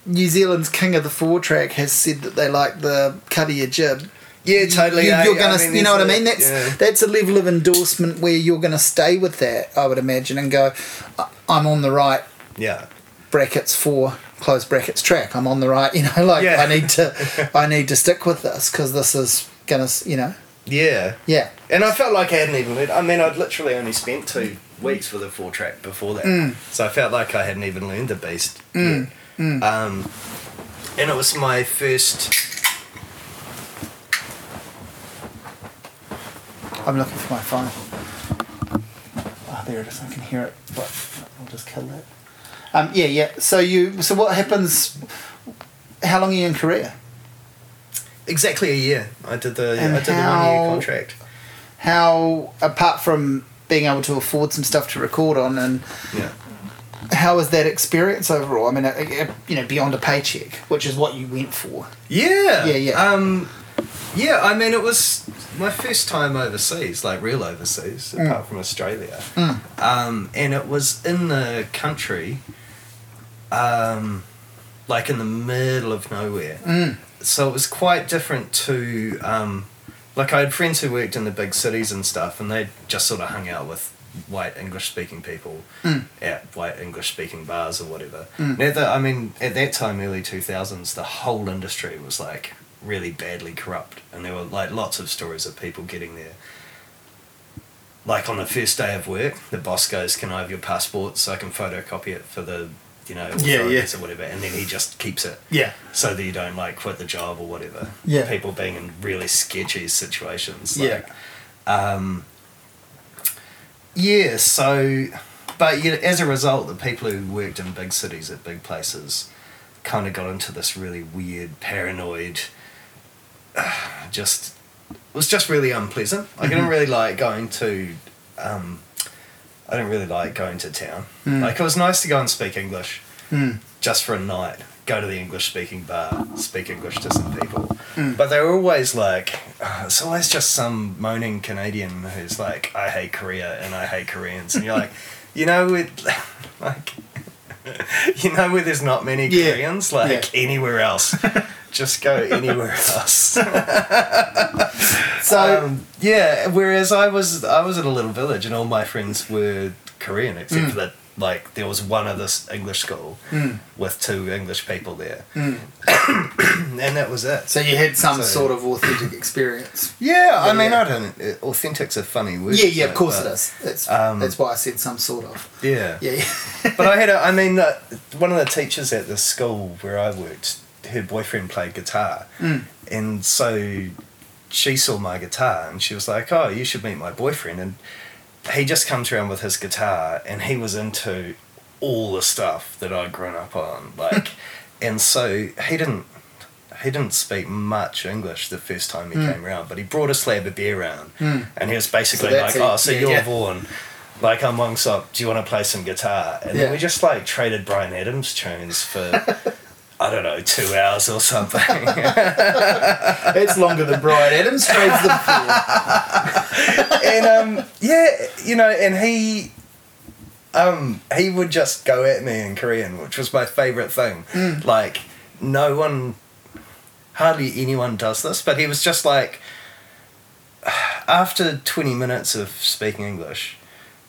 New Zealand's king of the four track has said that they like the cut of your jib. yeah, totally. You, eh? are gonna, I mean, you know what I mean? That's yeah. that's a level of endorsement where you're gonna stay with that. I would imagine and go, "I- I'm on the right yeah. brackets for close brackets track. I'm on the right. You know, like Yeah. I need to, I need to stick with this because this is gonna, you know, Yeah. yeah, And I felt like I hadn't even learned. I mean, I'd literally only spent two weeks for the four track before that. Mm. So I felt like I hadn't even learned the beast. yet. Mm. Um, and it was my first. I'm looking for my phone. Ah, there it is. I can hear it, but I'll just kill that. Um, yeah, yeah. So you, so what happens? How long are you in Korea? Exactly a year. I did the And I did the one year contract. How, apart from being able to afford some stuff to record on, and Yeah. how was that experience overall? I mean, uh, uh, you know, beyond a paycheck, which is what you went for. Yeah. Yeah, yeah. Um, yeah, I mean, it was my first time overseas, like real overseas, Mm. apart from Australia. Um, and it was in the country, um, like in the middle of nowhere. Mm. So it was quite different to, um, like, I had friends who worked in the big cities and stuff, and they just sort of hung out with white English speaking people Mm. at white English speaking bars or whatever. Mm. I mean, at that time, early 2000s, the whole industry was like really badly corrupt, and there were like lots of stories of people getting there. Like on the first day of work, the boss goes, "Can I have your passport so I can photocopy it for the, you know, Yeah, authorities yeah. or whatever?" And then he just keeps it Yeah. so that you don't like quit the job or whatever. Yeah. People being in really sketchy situations. Yeah. Um, yeah. So, but yeah, as a result, the people who worked in big cities at big places kind of got into this really weird, paranoid. just it was just really unpleasant. Like, I didn't really like going to. Um, I didn't really like going to town. Mm. Like it was nice to go and speak English Mm. just for a night. Go to the English speaking bar, speak English to some people. Mm. But they were always like, uh, it's always just some moaning Canadian who's like, I hate Korea and I hate Koreans. And you're like, you know, with like, you know, where there's not many Yeah. Koreans, like anywhere else. just go anywhere else. So Um, yeah, whereas I was I was at a little village and all my friends were Korean except Mm. for that like there was one other English school Mm. with two English people there, Mm. and that was it. So you had some So- sort of authentic experience. Yeah, I mean. I don't. uh, Authentic's a funny word. Yeah, yeah, of course But, it is. That's um, that's why I said some sort of. Yeah. Yeah, yeah. but I had a, I mean, uh, one of the teachers at the school where I worked, her boyfriend played guitar, Mm. and so she saw my guitar and she was like, "Oh, you should meet my boyfriend." And he just comes around with his guitar, and he was into all the stuff that I'd grown up on, like, and so he didn't. He didn't speak much English the first time he Mm. came around, but he brought a slab of beer round, Mm. and he was basically So like, it. "Oh, so Yeah, you're yeah. Vorn, like I'm Wongsop. Do you want to play some guitar?" And Yeah. then we just like traded Bryan Adams tunes for I don't know two hours or something. It's longer than Bryan Adams trades them for. and um, yeah, you know, and he um, he would just go at me in Korean, which was my favorite thing. Mm. Like no one, hardly anyone does this, but he was just like after twenty minutes of speaking English,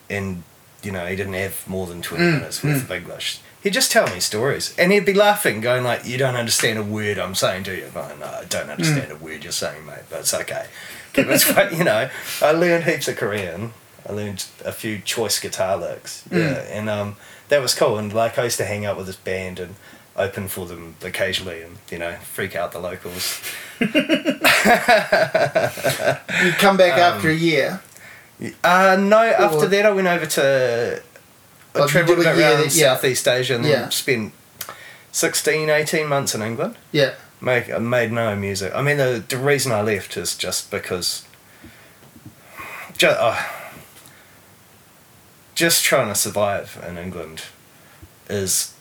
and you know he didn't have more than twenty Mm, minutes worth of English. He'd just tell me stories, and he'd be laughing, going like, "You don't understand a word I'm saying, do you?" Like, no, I don't understand a word you're saying, mate, but it's okay. It straight, you know. I learned heaps of Korean. I learned a few choice guitar licks, yeah, and um, that was cool. And like I used to hang out with this band, and open for them occasionally and you know freak out the locals. You come back after a year. Uh, no, after that I went over to. I Oh, travelled around yeah. Southeast Asia and Yeah. spent 16, 18 months in England. Yeah. Make, I made no music. I mean, the, the reason I left is just because. Just, just trying to survive in England is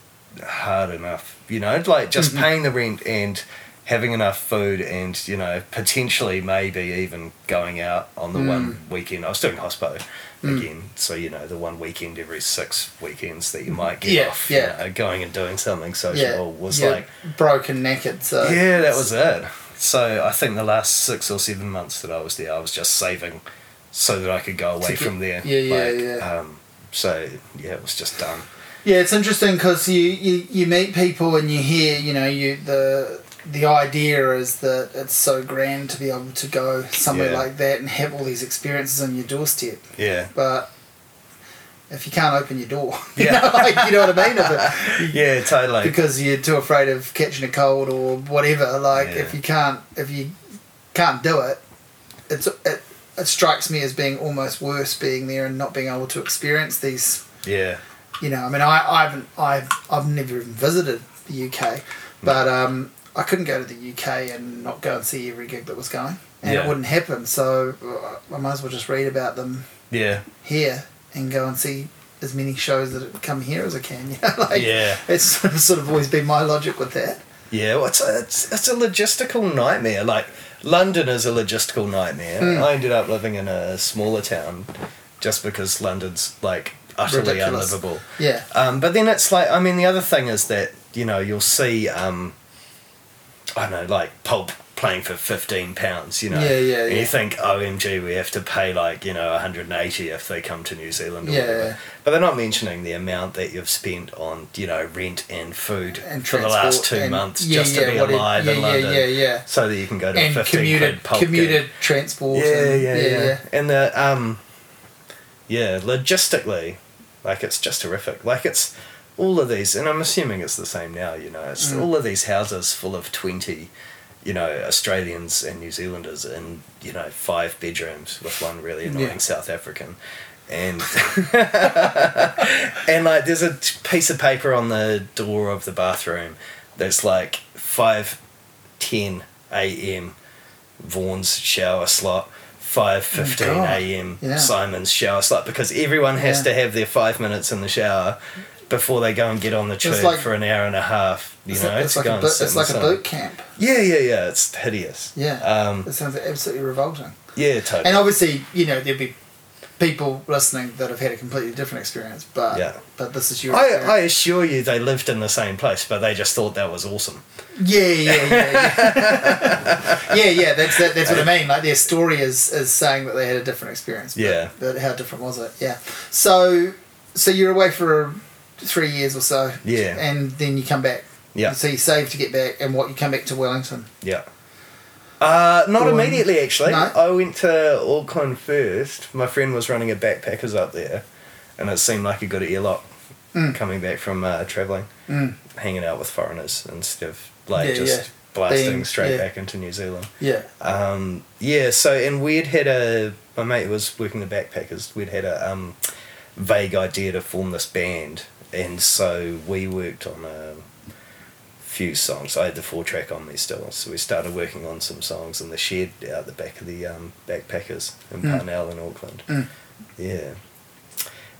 hard enough. You know, like just Mhm. paying the rent and having enough food and, you know, potentially maybe even going out on the Mm. one weekend. I was doing hospo Mm. again. So, you know, the one weekend every six weekends that you might get Yeah, off. yeah. You know, going and doing something social Yeah. was You're like broken knackered. So yeah, that was it. So I think the last six or seven months that I was there, I was just saving so that I could go away get- from there. yeah, yeah, yeah. Um, so yeah, it was just done. Yeah, it's interesting because you, you you meet people and you hear you know you the the idea is that it's so grand to be able to go somewhere Yeah. like that and have all these experiences on your doorstep, Yeah, but if you can't open your door, you Yeah. know, like you know what I mean, if it, yeah, totally. because you're too afraid of catching a cold or whatever. Like Yeah. if you can't if you can't do it, it's it, it strikes me as being almost worse being there and not being able to experience these yeah, you know, I mean, I, I haven't, I've, I've never even visited the UK, but um, I couldn't go to the UK and not go and see every gig that was going, and Yeah. it wouldn't happen. So uh, I might as well just read about them yeah, here and go and see as many shows that come here as I can. You know, like Yeah. it's sort of, sort of always been my logic with that. yeah. Well, it's a, it's it's a logistical nightmare. Like London is a logistical nightmare. Mm. I ended up living in a smaller town just because London's like utterly Ridiculous. unlivable. Yeah, Um, but then it's like, I mean, the other thing is that, you know, you'll see, um, I don't know, like Pulp playing for £15, you know. Yeah, yeah, And yeah. you think, OMG, we have to pay like, you know, 180 if they come to New Zealand or Yeah. whatever. But they're not mentioning the amount that you've spent on, you know, rent and food and for the last two months yeah, just yeah, to be it- alive yeah, in yeah, London. Yeah, yeah, So that you can go to a And 15 commuted, Pulp gig. commuted transport. Yeah, and, yeah, yeah, And the um, yeah, logistically, like it's just horrific. Like it's all of these, and I'm assuming it's the same now. You know, it's Mm. all of these houses full of twenty, you know, Australians and New Zealanders in you know five bedrooms with one really annoying Yeah. South African. And and like there's a t- piece of paper on the door of the bathroom that's like five ten a.m. Vorn's shower slot, five fifteen Oh, God. a.m. Yeah. Simon's shower slot because everyone has Yeah. to have their five minutes in the shower before they go and get on the tube like- for an hour and a half. You know, like, it's like a sit it's like a boot camp. Yeah, yeah, yeah. It's hideous. Yeah, Um, it sounds absolutely revolting. yeah, totally. And obviously, you know, there'll be people listening that have had a completely different experience, but Yeah. but this is your I. I assure you, they lived in the same place, but they just thought that was awesome. yeah, yeah, yeah, yeah, yeah, yeah. That's that, that's what I mean. Like their story is is saying that they had a different experience. But, Yeah. but how different was it? Yeah. So so you're away for three years or so. Yeah. And then you come back. Yeah. So you save to get back, and what you come back to Wellington. Yeah. Uh, not immediately, actually. No? I went to Auckland first. My friend was running a backpackers up there, and it seemed like a good earlock Mm. coming back from uh, travelling, Mm. hanging out with foreigners instead of like Yeah, just yeah. blasting Being- straight yeah. back into New Zealand. Yeah. Um, yeah, so and we'd had a my mate was working the backpackers. We'd had a um, vague idea to form this band, and so we worked on a few songs. I had the four track on me still, so we started working on some songs in the shed out the back of the um, backpackers in Mm. Parnell in Auckland. Mm. Yeah,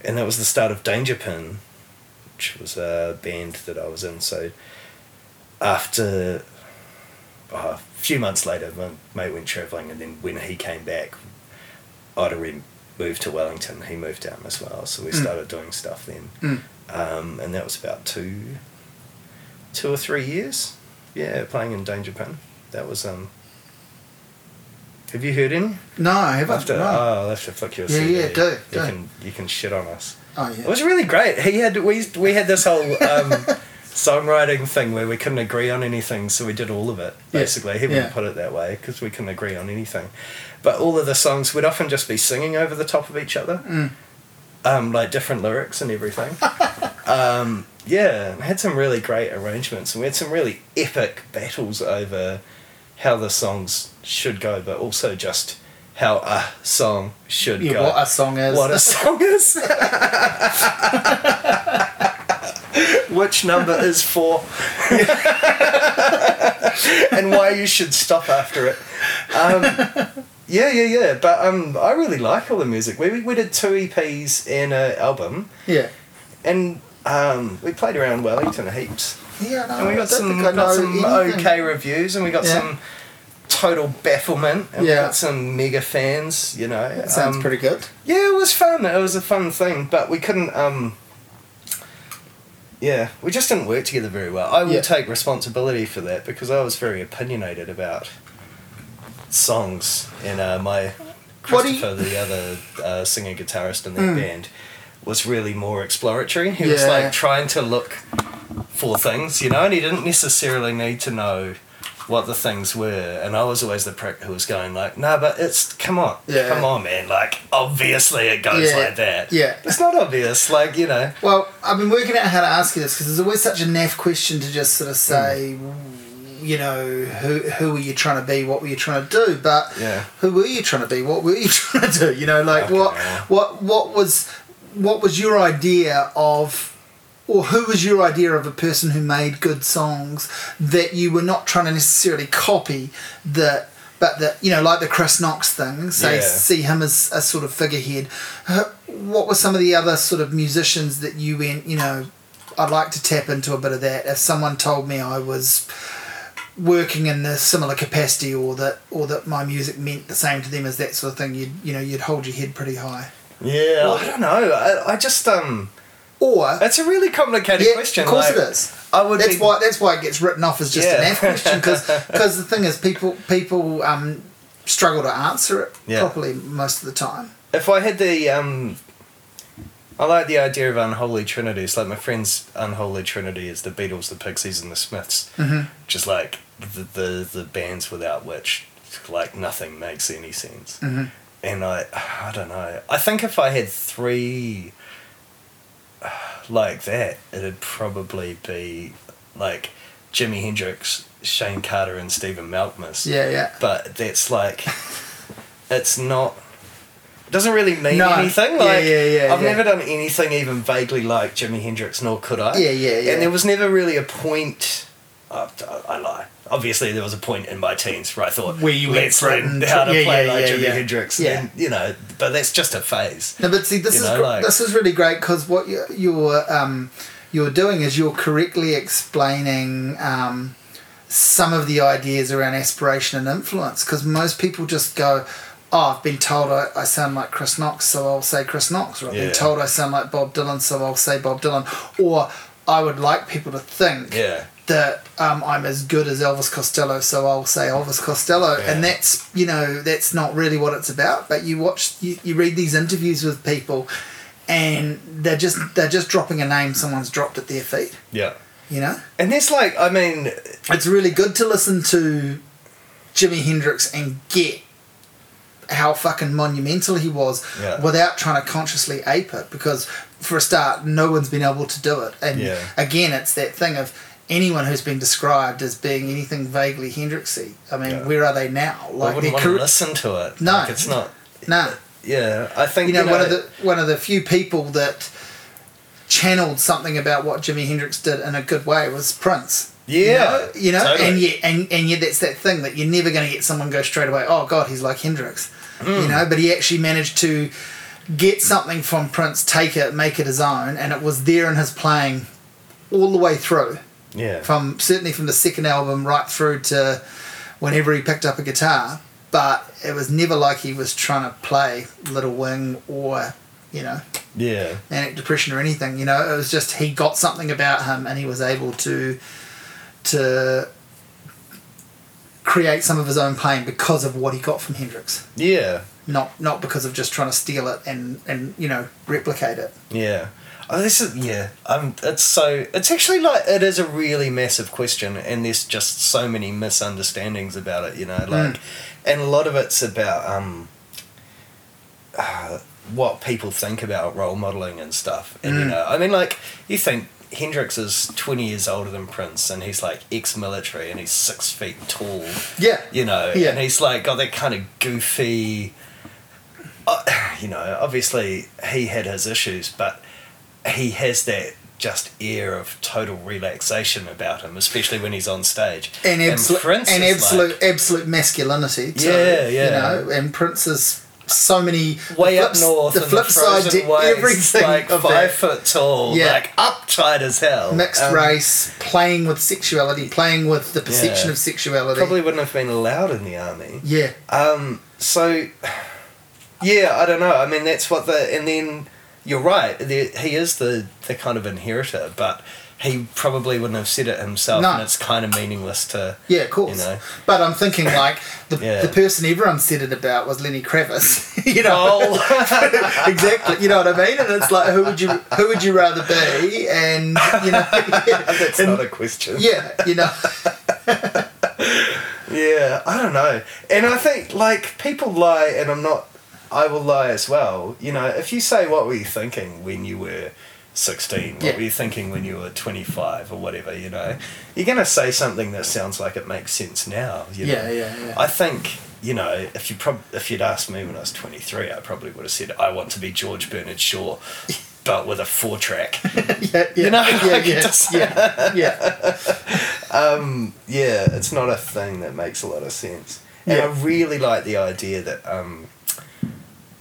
and that was the start of Danger Pin, which was a band that I was in. So after uh, a few months later, my mate went travelling, and then when he came back, I'd already moved to Wellington. He moved down as well, so we Mm. started doing stuff then. Mm. Um, and that was about two, two or three years. Yeah, playing in Danger Pin. That was um. Have you heard any? No, I haven't. After, no. oh, I'll have to flick you Yeah, CD. yeah, do, You do. can you can shit on us. oh yeah. It was really great. He had we we had this whole um, songwriting thing where we couldn't agree on anything, so we did all of it. Yeah. Basically, he wouldn't Yeah. put it that way because we couldn't agree on anything. But all of the songs we'd often just be singing over the top of each other, Mm. um, like different lyrics and everything. um, yeah, had some really great arrangements, and we had some really epic battles over how the songs should go, but also just how a song should Yeah, go. what a song is. What a song is. Which number is for? and why you should stop after it. Um, yeah, yeah, yeah. But um, I really like all the music. We, we did two EPs and an album, yeah. and um, we played around Wellington heaps. Yeah, no, And we got some, got some okay reviews, and we got Yeah. some total bafflement, and we got some mega fans. You know, That sounds Um, pretty good. Yeah, it was fun. It was a fun thing, but we couldn't. um Yeah, we just didn't work together very well. I will Yeah. take responsibility for that because I was very opinionated about songs, and uh, my do you- Christopher, the other uh, singer guitarist in that Mm. band, was really more exploratory. He was like trying to look for things, you know, and he didn't necessarily need to know what the things were. And I was always the prick who was going like, "No, but it's come on, Yeah. come on, man! Like, obviously it goes Yeah. like that. Yeah. it's not obvious. Like, you know, Well, I've been working out how to ask you this because there's always such a naff question to just sort of hmm. say, you know, who who were you trying to be? What were you trying to do? But Yeah. who were you trying to be? What were you trying to do? You know, like Okay, what what what was what was your idea of or who was your idea of a person who made good songs that you were not trying to necessarily copy that but that you know like the chris knox thing say Yeah. see him as a sort of figurehead what were some of the other sort of musicians that you went you know i'd like to tap into a bit of that if someone told me i was working in a similar capacity or that or that my music meant the same to them as that sort of thing you'd you know you'd hold your head pretty high yeah, I don't know. I, I just um, or it's a really complicated yeah, question. of course like, it is I would that's be, why that's why it gets written off as just Yeah. an F question because because the thing is people people um, struggle to answer it Yeah. properly most of the time. if I had the um, I like the idea of unholy trinities. Like my friend's unholy trinity is the Beatles, the Pixies, and the Smiths. Mhm. Just like the, the the bands without which like nothing makes any sense. Mhm. And I I don't know. I think if I had three like that, it'd probably be like Jimi Hendrix, Shayne Carter, and Stephen Malkmus Yeah, yeah. but that's like it's not doesn't really mean No. anything like yeah, yeah, yeah, I've never done anything even vaguely like Jimi Hendrix nor could I Yeah, yeah, yeah. and there was never really a point uh, I lie obviously there was a point in my teens where I thought Where you let's learn how to yeah, play yeah, like yeah, Jimi yeah. Hendrix Yeah. and you know but that's just a phase No, but see, this You is know, gr- like- this is really great because what you, you're um, you're doing is you're correctly explaining um, some of the ideas around aspiration and influence. Because most people just go, "Oh, I've been told I, I sound like Chris Knox, so I'll say Chris Knox," or "I've Yeah. been told I sound like Bob Dylan, so I'll say Bob Dylan," or I would like people to think yeah that um, I'm as good as Elvis Costello, so I'll say Elvis Costello, Yeah. and that's you know that's not really what it's about. But you watch, you, you read these interviews with people, and they're just they're just dropping a name someone's dropped at their feet. yeah You know, and there's like I mean it's really good to listen to Jimi Hendrix and get how fucking monumental he was Yeah. without trying to consciously ape it because for a start no one's been able to do it and Yeah. again it's that thing of anyone who's been described as being anything vaguely Hendrixy I mean Yeah. where are they now I like wouldn't they're want to listen to it No. like, it's not No. yeah I think you know, one of the one of the few people that channeled something about what Jimi Hendrix did in a good way was Prince yeah you know, you know? totally. and yet and, and yet that's that thing that you're never going to get someone go straight away oh god he's like hendrix Mm. you know but he actually managed to get something from prince take it make it his own and it was there in his playing all the way through yeah from certainly from the second album right through to whenever he picked up a guitar but it was never like he was trying to play little wing or you know yeah manic depression or anything. You know, it was just he got something about him, and he was able to to create some of his own playing because of what he got from Hendrix. yeah Not not because of just trying to steal it and and you know replicate it. Yeah. Oh, this is yeah. Um, it's so it's actually like it is a really massive question, and there's just so many misunderstandings about it. You know, like, and a lot of it's about um, uh, what people think about role modeling and stuff. And you Mm. know, I mean, like you think Hendrix is 20 years older than Prince, and he's like ex military and he's six feet tall, Yeah. you know, Yeah. and he's like got that kind of goofy. Uh, you know, obviously he had his issues, but he has that just air of total relaxation about him, especially when he's on stage. And, absolute, Prince and absolute, like- absolute masculinity. Too, Yeah, yeah. You know, and Prince is so many way up flips- north, The flip the side frozen to waste, everything like of five that. foot tall, Yeah. like uptight as hell, mixed Um, race, playing with sexuality, playing with the perception Yeah. of sexuality. Probably wouldn't have been allowed in the army. Yeah, Um, so, yeah, I don't know. I mean, that's what the and then you're right. The, he is the the kind of inheritor, but he probably wouldn't have said it himself, No. and it's kind of meaningless to. yeah, of course. You know. But I'm thinking like the, Yeah. the person everyone said it about was Lenny Kravitz. you know, Oh, exactly. You know what I mean? And it's like, who would you who would you rather be? And you know, that's and- not a question. yeah, you know, Yeah, I don't know. And I think, like, people lie, and I'm not, I will lie as well. You know, if you say, what were you thinking when you were 16? What Yeah. were you thinking when you were 25 or whatever, you know? You're going to say something that sounds like it makes sense now, you know? yeah, yeah, yeah. I think, you know, if you prob- if you'd asked me when I was 23, I probably would have said, I want to be George Bernard Shaw, but with a four track. yeah, yeah, you know, yeah, like, yeah, just- yeah, yeah. um, yeah, it's not a thing that makes a lot of sense. And Yeah. I really like the idea that, um,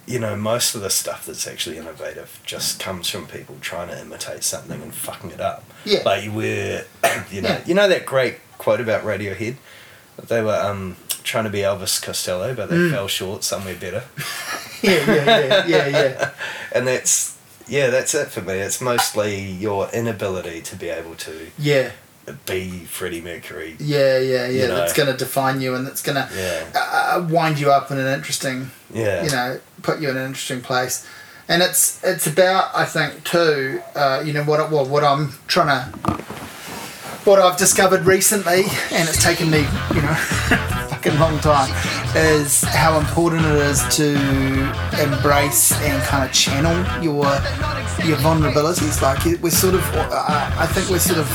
you know, most of the stuff that's actually innovative just comes from people trying to imitate something and fucking it up. Yeah. Like you were, you know, Yeah. you know that great quote about Radiohead. They were um, trying to be Elvis Costello, but they Mm. fell short somewhere better. yeah, yeah, yeah, yeah, yeah. And that's yeah, that's it for me. It's mostly your inability to be able to Yeah, be Freddie Mercury. yeah, yeah, yeah. You know. That's going to define you, and that's going to Yeah, uh, wind you up in an interesting, yeah. you know, put you in an interesting place. And it's it's about I think too, uh, you know what well what I'm trying to, what I've discovered recently, and it's taken me you know, fucking long time, is how important it is to embrace and kind of channel your your vulnerabilities. Like we're sort of, uh, I think we're sort of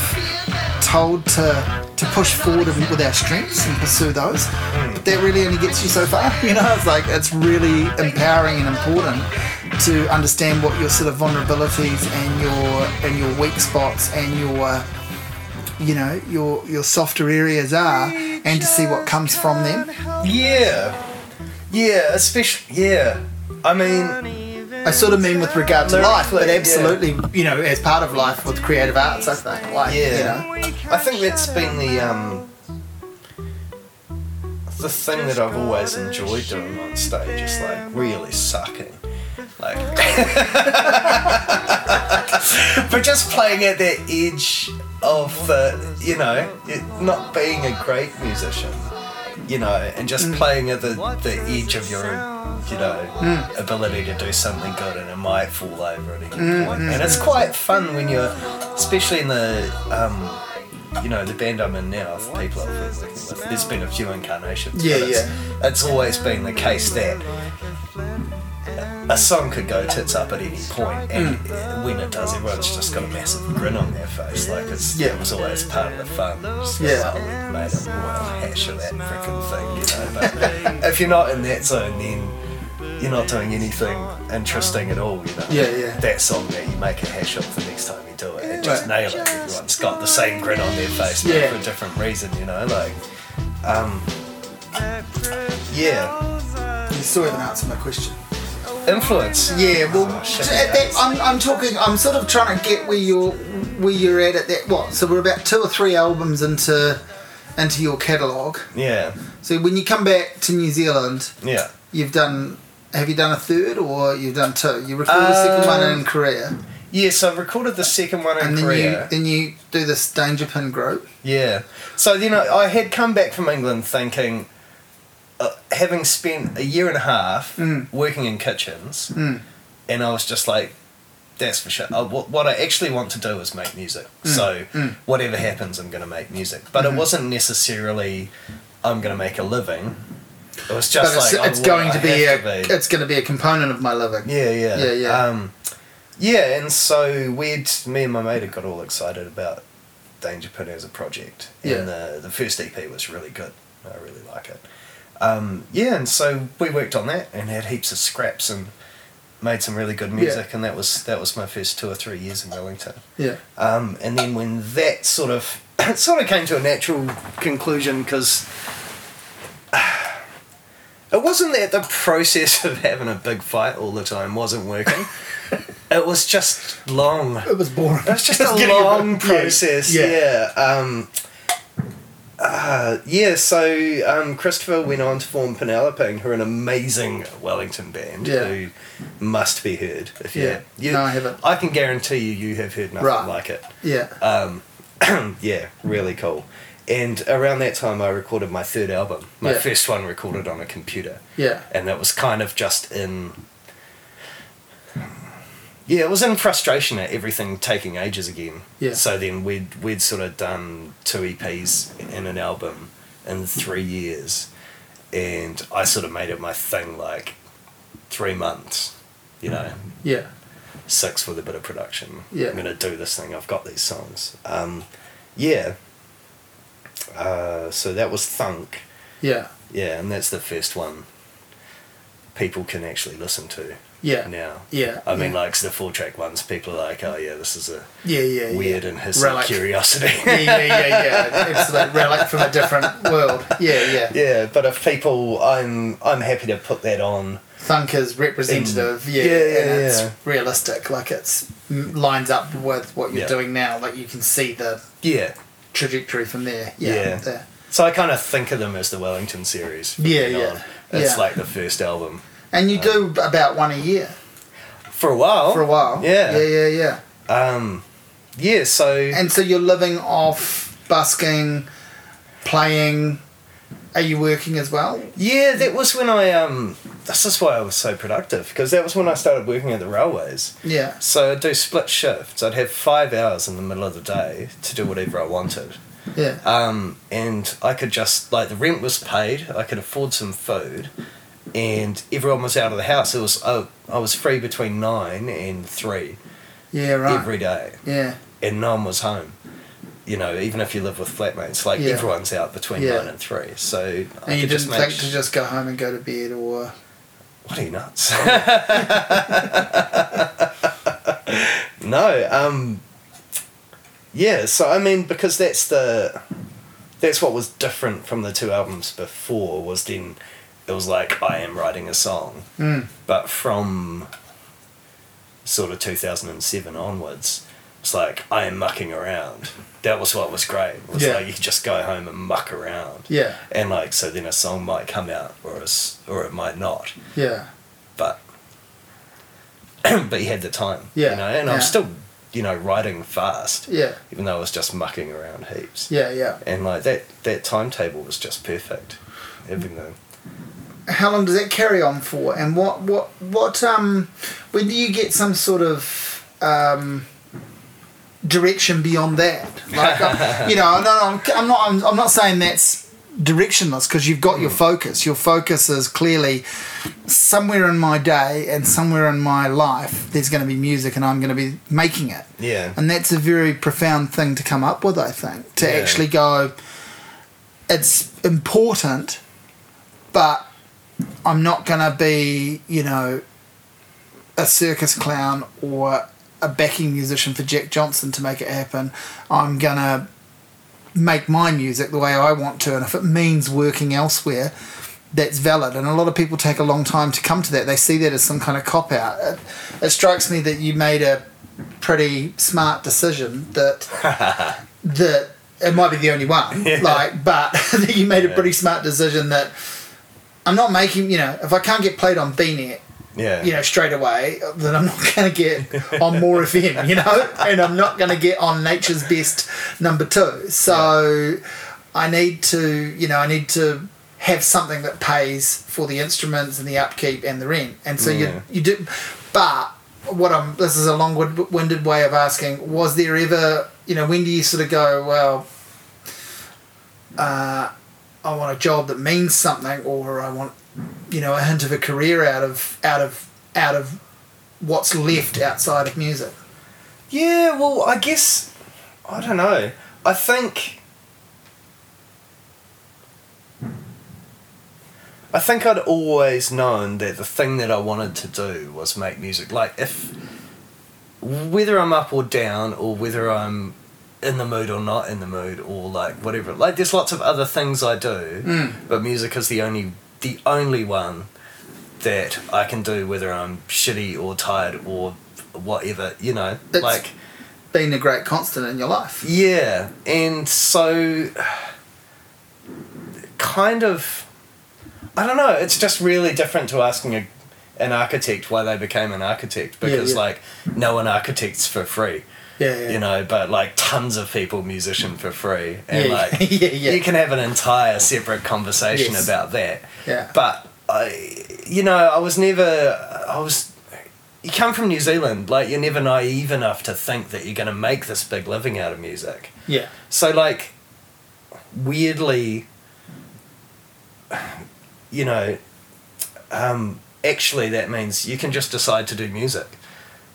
told to to push forward with our strengths and pursue those. But that really only gets you so far. You know, it's like it's really empowering and important to understand what your sort of vulnerabilities and your and your weak spots and your you know your your softer areas are, and to see what comes from them. Yeah, yeah, especially yeah. I mean, I sort of mean with regard to life, but Lyrically, yeah. absolutely, you know, as part of life with creative arts, I think. Like, yeah. you know, I think that's been the um, the thing that I've always enjoyed doing on stage is like really sucking. Like, but just playing at that edge of the, you know, it, not being a great musician, you know, and just mm. playing at the, the edge of your, you know, mm. ability to do something good and it might fall over at any mm, point. And it's quite fun when you're, especially in the, um, you know, the band I'm in now, the people I've been working with, there's been a few incarnations. Yeah, it's, yeah. It's always been the case that a song could go tits up at any point, and Hmm. when it does, everyone's just got a massive grin on their face. Like it's Yeah. it was always part of the fun. Yeah. like, oh, we made a royal hash of that freaking thing, you know. But if you're not in that zone, then you're not doing anything interesting at all, you know. Yeah, yeah. That song that you make a hash of the next time you do it, and just Right. nail it. Everyone's got the same grin on their face, but Yeah. for a different reason, you know. Like, um, yeah, you still haven't answered my question. Influence. Yeah, well, Oh, at that, I'm, I'm talking. I'm sort of trying to get where you're where you're at at that. What? So we're about two or three albums into into your catalogue. Yeah, So when you come back to New Zealand, yeah. you've done. Have you done a third or you've done two? You recorded the second one Um, in Korea, Yes, I recorded the second one in and then Korea. you then you do this Danger Pin group. Yeah. So, you know, I had come back from England thinking, uh, having spent a year and a half Mm. working in kitchens, Mm. and I was just like, that's for sure. Uh, what, what I actually want to do is make music. So, Mm. whatever happens, I'm going to make music. But Mhm. it wasn't necessarily, I'm going to make a living. It was just but it's, like, it's oh, going to be a to be. it's going to be a component of my living. Yeah, yeah. Yeah, yeah. Um, yeah, and so we'd me and my mate had got all excited about Danger Pin as a project, Yeah. and the the first EP was really good. I really like it. Um, yeah, and so we worked on that and had heaps of scraps and made some really good music, and that was that was my first two or three years in Wellington. Yeah. Um, and then when that sort of it sort of came to a natural conclusion because it wasn't that the process of having a big fight all the time wasn't working. it was just long. It was boring. It was just It's a getting long yeah, process. Yeah. Yeah. Um, uh, yeah. So um, Christopher went on to form Penelope, who are an amazing Wellington band Yeah. who must be heard. If you, Yeah. you, No, I haven't. I can guarantee you, you have heard nothing Right. like it. Yeah. Um, yeah, really cool. And around that time, I recorded my third album. My Yeah. first one recorded on a computer, Yeah. and that was kind of just in. Yeah, it was in frustration at everything taking ages again. Yeah. So then we'd we'd sort of done two EPs and an album in three years, and I sort of made it my thing like three months, you know Yeah. six with a bit of production. Yeah. I'm gonna do this thing. I've got these songs. Um, yeah. Uh, so that was Thunk. Yeah. Yeah, and that's the first one people can actually listen to Yeah. now. Yeah. I mean, yeah. like the full track ones, people are like, oh yeah, this is a yeah, yeah, weird yeah. and Relic. curiosity. yeah, yeah, yeah, yeah. Absolute relic from a different world. Yeah, yeah. yeah, but if people, I'm I'm happy to put that on. Thunk is representative, In- yeah, yeah, yeah, and it's realistic. Like it's lines up with what you're doing now. Like you can see the Yeah. trajectory from there. Yeah, there. So I kind of think of them as the Wellington series. Yeah, yeah. on. It's like the first album. And you do about one a year For a while. for a while. Yeah. yeah, yeah, yeah. Um, yeah, so And so you're living off busking, playing. Are you working as well? yeah, that was when I um. This is why I was so productive because that was when I started working at the railways. Yeah, So I'd do split shifts. I'd have five hours in the middle of the day to do whatever I wanted. yeah, Um, and I could just like the rent was paid. I could afford some food, and everyone was out of the house. It was oh, I was free between nine and three yeah. Right. every day, yeah, and no one was home. You know, even if you live with flatmates, like Yeah. everyone's out between Yeah. nine and three. So I and you just didn't think to just go home and go to bed, or What are you nuts? no, um, yeah. So I mean, because that's the that's what was different from the two albums before was then it was like I am writing a song, mm, but from sort of two thousand and seven onwards. It's like I am mucking around. That was what was great. It was Yeah. like you could just go home and muck around, yeah, and like so then a song might come out or a or it might not yeah, but but you had the time, Yeah, you know, and yeah. I'm still, you know, writing fast, yeah, even though I was just mucking around heaps, yeah, yeah. and like that that timetable was just perfect, everything. How long does that carry on for? And what, what, what? Um, when do you get some sort of um, direction beyond that? Like, um, you know, no, no, I'm, I'm not. I'm, I'm not saying that's directionless because you've got your focus. Your focus is clearly somewhere in my day and somewhere in my life. There's going to be music, and I'm going to be making it. Yeah, And that's a very profound thing to come up with, I think. To Yeah. actually go, it's important, but I'm not going to be, you know, a circus clown or a backing musician for Jack Johnson to make it happen. I'm going to make my music the way I want to. And if it means working elsewhere, that's valid. And a lot of people take a long time to come to that. They see that as some kind of cop out. It, it strikes me that you made a pretty smart decision that that it might be the only one like but that you made a pretty smart decision that I'm not making you know if I can't get played on BNet yeah, you know straight away then I'm not going to get on more FM you know? And I'm not going to get on Nature's Best number 2 so I need to you know I need to have something that pays for the instruments and the upkeep and the rent. And so Yeah. you you do but what I'm this is a long-winded way of asking was there ever you know when do you sort of go well uh, I want a job that means something or I want you know a hint of a career out of out of out of what's left outside of music. Yeah, well, I guess I don't know. I think I think I'd always known that the thing that I wanted to do was make music. Like if whether I'm up or down or whether I'm in the mood or not in the mood or like whatever. Like there's lots of other things I do, Mm. but music is the only the only one that I can do whether I'm shitty or tired or whatever, you know. It's- like Being a great constant in your life. yeah, and so kind of I don't know, it's just really different to asking a, an architect why they became an architect because yeah. like no one architects for free, Yeah, yeah. you know, but like tons of people musician for free and Yeah, like yeah, yeah. you can have an entire separate conversation Yes. about that. Yeah. But I you know, I was never I was you come from New Zealand, like you're never naive enough to think that you're going to make this big living out of music. yeah. So like weirdly you know um, actually that means you can just decide to do music.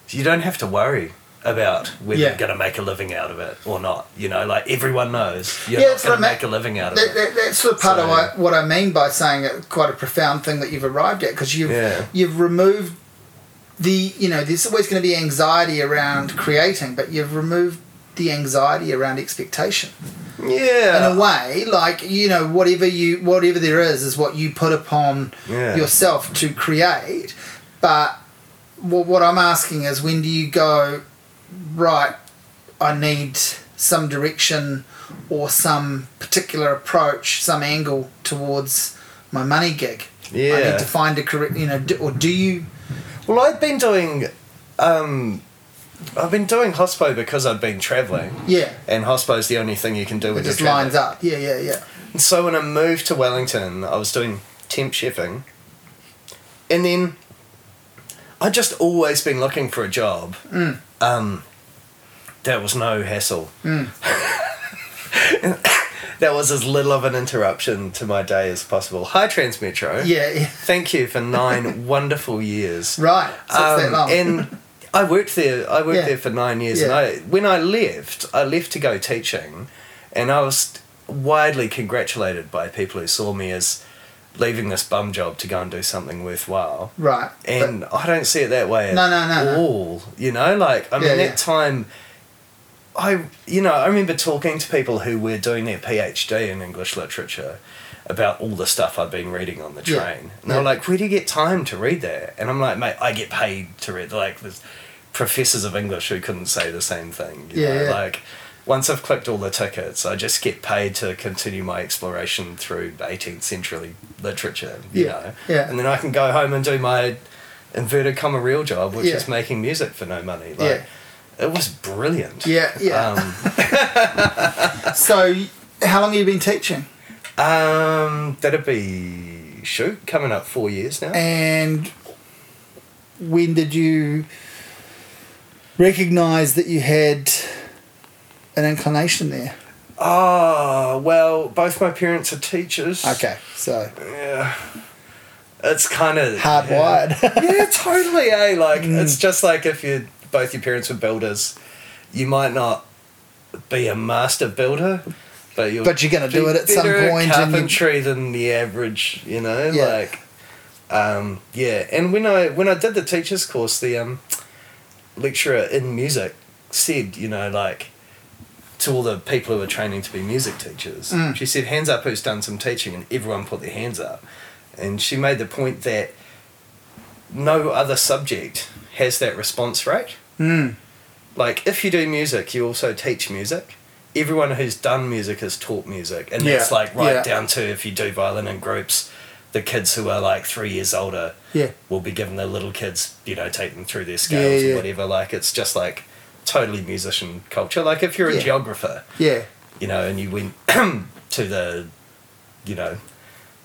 You don't have to worry about whether Yeah. you're going to make a living out of it or not. You know, like everyone knows you're Yeah, not going to make a living out of That, it. that, that's sort of part of what, what I mean by saying it, quite a profound thing that you've arrived at because you've Yeah. you've removed the you know there's always going to be anxiety around creating, but you've removed the anxiety around expectation Yeah. in a way. Like you know whatever you whatever there is is what you put upon Yeah. yourself to create. But what what I'm asking is when do you go right? I need some direction or some particular approach, some angle towards my money gig. Yeah. I need to find a correct, you know, do, or do you? Well, I've been doing, um, I've been doing hospo because I've been travelling, Yeah, and hospo is the only thing you can do it when just lines up. Yeah, yeah, yeah. And so when I moved to Wellington, I was doing temp chefing, and then I just always been looking for a job. Mm. Um, that was no hassle. Mm. that was as little of an interruption to my day as possible. Hi, Tranz Metro. Yeah, yeah. Thank you for nine wonderful years. Right. So it's that Um, and I worked there. I worked Yeah. there for nine years, Yeah. and I when I left, I left to go teaching, and I was widely congratulated by people who saw me as leaving this bum job to go and do something worthwhile. right. And I don't see it that way at No, no, no, no. all. You know, like I mean, Yeah, that yeah. time. I you know I remember talking to people who were doing their PhD in English literature about all the stuff I'd been reading on the Yeah. train. And they were Yeah. like, "Where do you get time to read that?" And I'm like, "Mate, I get paid to read." Like there's professors of English who couldn't say the same thing. You Yeah, know? yeah. Like once I've clicked all the tickets, I just get paid to continue my exploration through 18th century literature. You Yeah, know, yeah. and then I can go home and do my inverted comma real job, which Yeah. is making music for no money. Like, Yeah. It was brilliant. Yeah, yeah. Um, so, how long have you been teaching? um, that'd be shoot coming up four years now. And when did you recognize that you had an inclination there? Ah, well, both my parents are teachers. Okay, so Yeah. It's kind of hardwired. yeah, totally. Eh, like Mm. it's just like if you both your parents were builders, you might not be a master builder, but you'll But you're gonna do it at some point and you- Carpentry than the average, you know. Yeah. Like, um, yeah. And when I when I did the teachers course, the um, lecturer in music said, you know, like to all the people who were training to be music teachers, Mm. she said, "Hands up, who's done some teaching?" And everyone put their hands up. And she made the point that no other subject has that response rate. mm, Like, if you do music, you also teach music. Everyone who's done music has taught music. And that's like right yeah. down to if you do violin in groups, the kids who are like three years older yeah, will be given the little kids, you know, take them through their scales Yeah, yeah. or whatever. Like, it's just like totally musician culture. Like, if you're a Yeah. geographer, yeah, you know, and you went to the, you know,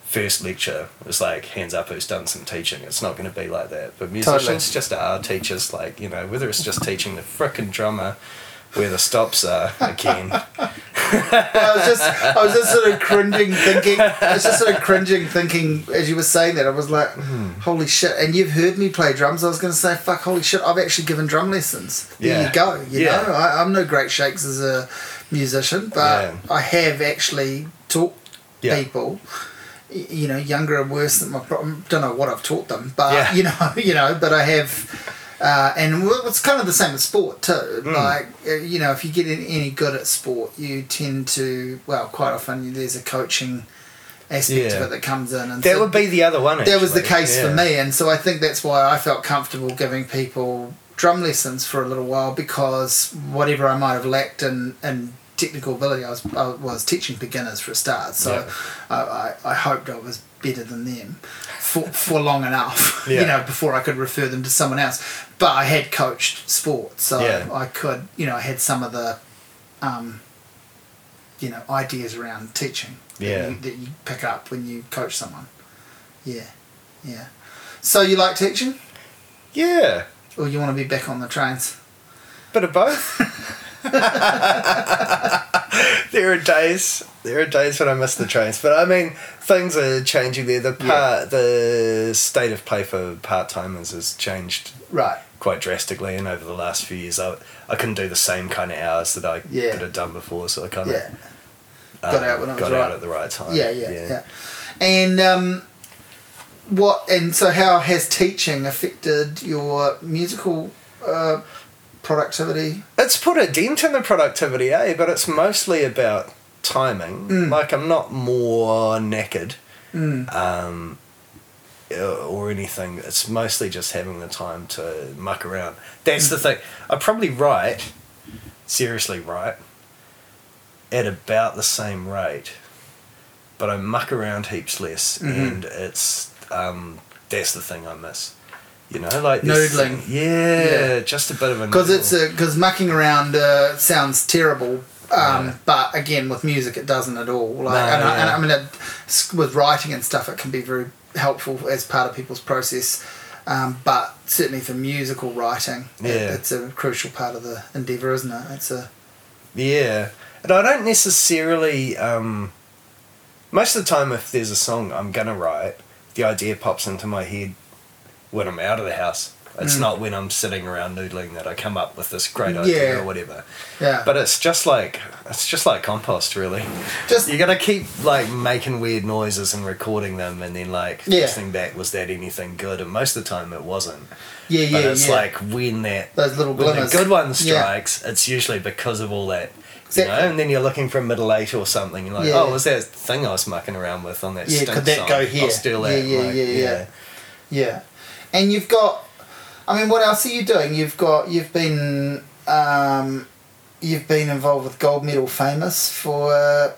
first lecture, it's like, hands up who's done some teaching. It's not going to be like that. But musicians Totally. just are teachers, like, you know, whether it's just teaching the frickin' drummer where the stops are again. I was just, I was just sort of cringing, thinking. I was just sort of cringing, thinking as you were saying that. I was like, hmm. "Holy shit!" And you've heard me play drums. I was going to say, "Fuck, holy shit!" I've actually given drum lessons. There Yeah. you go. You Yeah. know, I, I'm no great shakes as a musician, but Yeah. I have actually taught Yeah. people. y- You know, younger and worse than my. pro- Don't know what I've taught them, but Yeah. you know, you know, but I have. Uh, and it's kind of the same with sport too. Mm. Like uh, you know, if you get any any good at sport, you tend to well, quite often there's a coaching aspect Yeah. of it that comes in, and That so would be the other one. that was the case Yeah. for me, and so I think that's why I felt comfortable giving people drum lessons for a little while because whatever I might have lacked in, in technical ability, I was I was teaching beginners for a start, so Yeah. I, I, I hoped I was better than them for, for long enough, Yeah. you know, before I could refer them to someone else. But I had coached sport, so Yeah. I could, you know, I had some of the, um, you know, ideas around teaching that, Yeah. you, that you pick up when you coach someone. Yeah, yeah. So you like teaching, Yeah, or you want to be back on the trains? bit of both. there are days. There are days when I miss the trains, but I mean, things are changing there. The part, the state of play for part timers has changed Right. quite drastically, and over the last few years, I I couldn't do the same kind of hours that I Yeah. could have done before. So I kind of Yeah. Got out when it was got right. out at the right time. Yeah, yeah, yeah. And um, what? And so, how has teaching affected your musical uh, productivity? It's put a dent in the productivity, eh? But it's mostly about timing. Mm. Like I'm not more knackered. Mm. um, uh, or anything. It's mostly just having the time to muck around. That's the thing. I probably write, seriously write, at about the same rate, but I muck around heaps less, Mhm. and it's um, that's the thing I miss. You know, like this Noodling. Yeah, Yeah. just a bit of a Because it's noodle. because mucking around uh, sounds terrible. Um, Yeah. But again, with music, it doesn't at all. Like, No, and, I, and. I mean, it, with writing and stuff, it can be very helpful as part of people's process. Um, but certainly for musical writing, it- it's a crucial part of the endeavour, isn't it? It's a Yeah, and I don't necessarily. Um, most of the time, if there's a song I'm gonna write, the idea pops into my head when I'm out of the house. It's Mm. not when I'm sitting around noodling that I come up with this great idea Yeah. or whatever. yeah. But it's just like it's just like compost, really. just You gotta keep like making weird noises and recording them, and then like Yeah. listening back. Was that anything good? And most of the time, it wasn't. yeah, yeah, But it's yeah. like when that those little when the good one strikes, it's usually because of all that. Exactly. You know, and then you're looking for a middle eight or something. You're like, oh, was that thing I was mucking around with on that Yeah, could that song? go here? I'll steal that. Yeah, yeah, yeah, yeah. Yeah, and you've got. I mean, what else are you doing? You've got. You've been. Um, you've been involved with Gold Medal Famous for uh,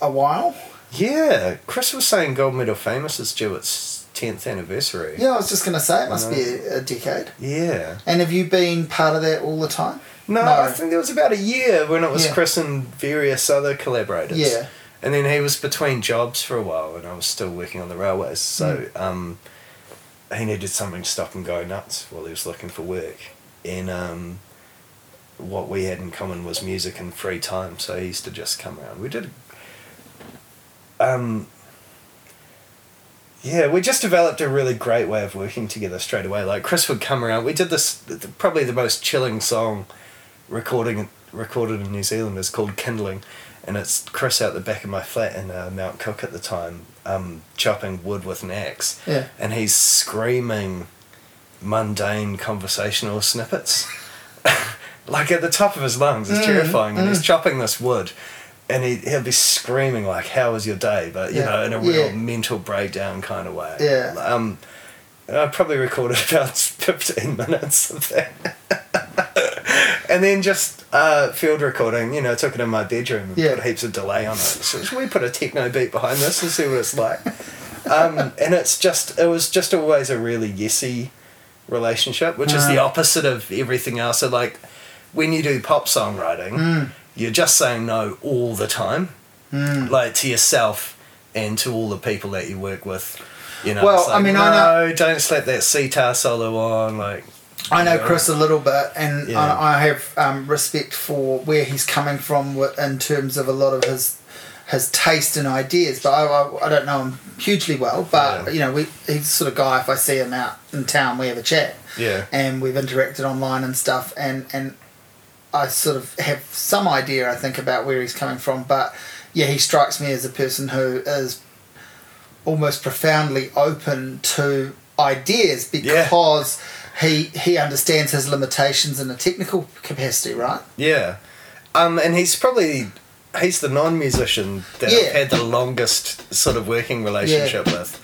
a while. Yeah, Chris was saying Gold Medal Famous is due its 10th anniversary. Yeah, I was just going to say it must be a, a decade. Yeah. And have you been part of that all the time? No, No. I think there was about a year when it was Yeah. Chris and various other collaborators. Yeah. And then he was between jobs for a while and I was still working on the railways. So Mm. um, he needed something to stop him going nuts while he was looking for work. And um, what we had in common was music and free time. So he used to just come around. We did. Um, yeah, we just developed a really great way of working together straight away. Like Chris would come around. We did this probably the most chilling song recording recorded in New Zealand is called Kindling, and it's Chris out the back of my flat in uh, Mount Cook at the time, um, chopping wood with an axe, Yeah. and he's screaming mundane conversational snippets, like at the top of his lungs. It's Mm, terrifying, and he's mm. chopping this wood. And he, he'll be screaming like, "How was your day?" But you Yeah, know, in a real yeah. mental breakdown kind of way. Yeah. Um, I probably recorded about fifteen minutes of that, and then just uh, field recording. You know, took it in my bedroom and Yeah. put heaps of delay on it. So should we put a techno beat behind this and see what it's like? um, and it's just it was just always a really yesy relationship, which is the Ah. opposite of everything else. So like when you do pop songwriting, Mm. you're just saying no all the time Mm. like to yourself and to all the people that you work with. You know, Well, like, I mean, no, I know- don't slap that sitar solo on. Like, I know. Chris a little bit, and Yeah. I, I have um, respect for where he's coming from in terms of a lot of his his taste and ideas. But I, I, I don't know him hugely well. But Yeah. you know, we he's the sort of guy. If I see him out in town, we have a chat, Yeah. and we've interacted online and stuff, and and I sort of have some idea, I think, about where he's coming from. But yeah, he strikes me as a person who is almost profoundly open to ideas Yeah. He he understands his limitations in a technical capacity, right? Yeah. Um, and he's probably he's the non-musician that Yeah. I've had the longest sort of working relationship with,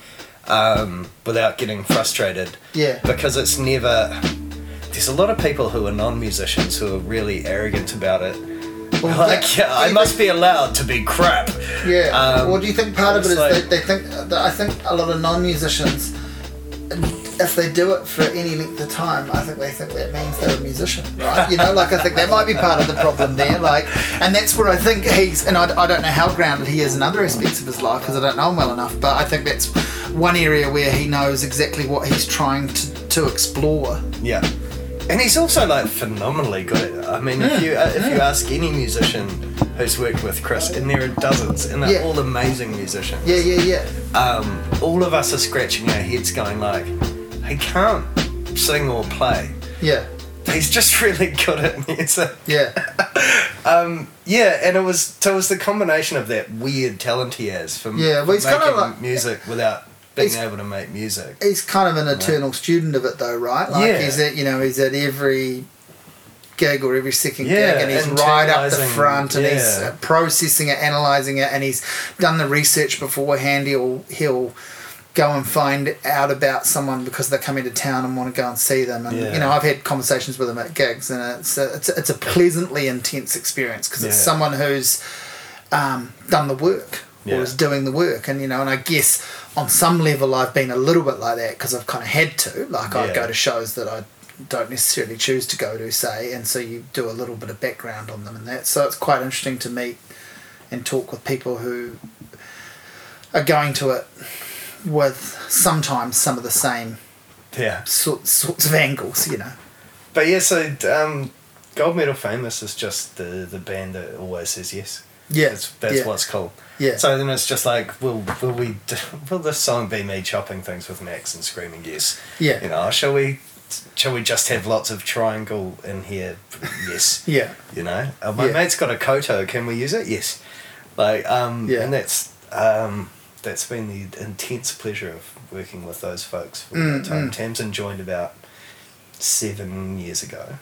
um, without getting frustrated. Yeah. Because it's never. There's a lot of people who are non-musicians who are really arrogant about it. Well, like, that- yeah, I must be allowed to be crap. Yeah. Um, well, do you think part of it's like- that they think I think a lot of non-musicians, if they do it for any length of time, I think they think that means they're a musician, right? You know, like I think that might be part of the problem there. Like, and that's where I think he's, and I, I don't know how grounded he is in other aspects of his life because I don't know him well enough, but I think that's one area where he knows exactly what he's trying to, to explore. Yeah, and he's also like phenomenally good. I mean, if you uh, if you ask any musician who's worked with Chris, and there are dozens, and they're Yeah. all amazing musicians. Yeah, yeah, yeah. Um, all of us are scratching our heads, going like, he can't sing or play. Yeah, He's just really good at music. yeah, Yeah, and it was so it was the combination of that weird talent he has for, Yeah, well, he's making like- music without being He's- able to make music. he's kind of an eternal student of it, though, right? Like Yeah. he's at you know he's at every gig or every second Yeah, gig, and he's right up the front, and he's yeah. uh, processing it, analyzing it, and he's done the research beforehand. He'll he'll go and find out about someone because they're coming to town and want to go and see them. And Yeah. you know, I've had conversations with them at gigs, and it's a, it's a, it's a pleasantly intense experience because it's someone who's um, done the work Yeah. or is doing the work, and you know, and I guess on some level I've been a little bit like that because I've kind of had to. Like I Yeah. go to shows that I don't necessarily choose to go to, say, and so you do a little bit of background on them and that. So it's quite interesting to meet and talk with people who are going to it with sometimes some of the same Yeah. sort, sorts of angles, you know. But yeah, so um, Gold Medal Famous is just the, the band that always says yes. Yeah, That's, that's yeah. what's cool. Yeah. So then it's just like, will will we will this song be me chopping things with Max and screaming yes? Yeah. You know, shall we shall we just have lots of triangle in here? Yes. Yeah. You know, uh, my Yeah. mate's got a koto. Can we use it? Yes. Like um, Yeah. and that's um, that's been the intense pleasure of working with those folks for Mm, that time. mm. Tamsin joined about seven years ago.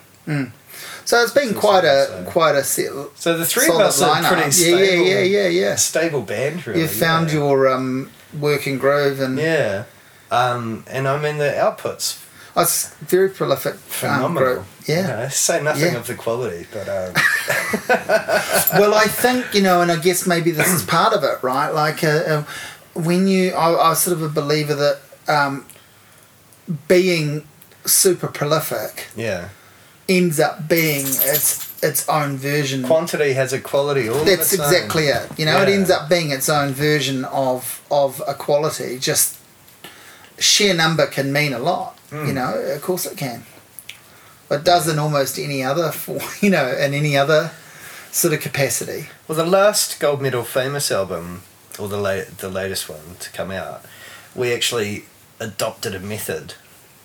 So it's been So- quite a so- quite a set, So the three of us are pretty yeah, stable. yeah, yeah, yeah, yeah. Stable band, really. You found yeah. your um, working groove and Yeah. Um, and I mean, the output's it's very prolific. um, phenomenal. group. yeah. Say nothing Yeah. of the quality, but um, well, I think you know, and I guess maybe this is part of it, right? Like uh, uh, when you, I, I was sort of a believer that um, being super prolific yeah. ends up being its its own version. Quantity has a quality all That's its own. exactly it. You know, it ends up being its own version of of a quality. Just sheer number can mean a lot. Hmm. You know, of course it can. It does in almost any other you know in any other sort of capacity. Well, the last Gold Medal Famous album, or the late, the latest one to come out, we actually adopted a method,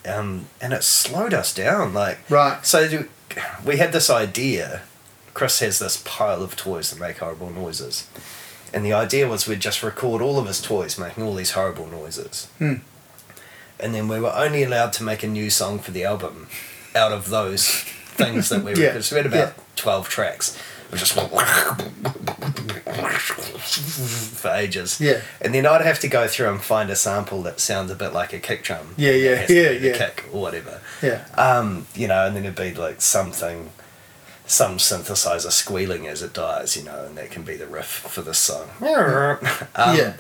um, and it slowed us down. Like Right. So we had this idea. Chris has this pile of toys that make horrible noises, and the idea was we'd just record all of his toys making all these horrible noises, Hmm. And then we were only allowed to make a new song for the album out of those things that we Yeah, recorded. So we had about yeah. twelve tracks. We just for ages. Yeah. And then I'd have to go through and find a sample that sounds a bit like a kick drum. Yeah, yeah, It has to yeah, the yeah. Kick or whatever. Yeah. Um, you know, and then it'd be like something, some synthesizer squealing as it dies, you know, and that can be the riff for this song. um, Yeah.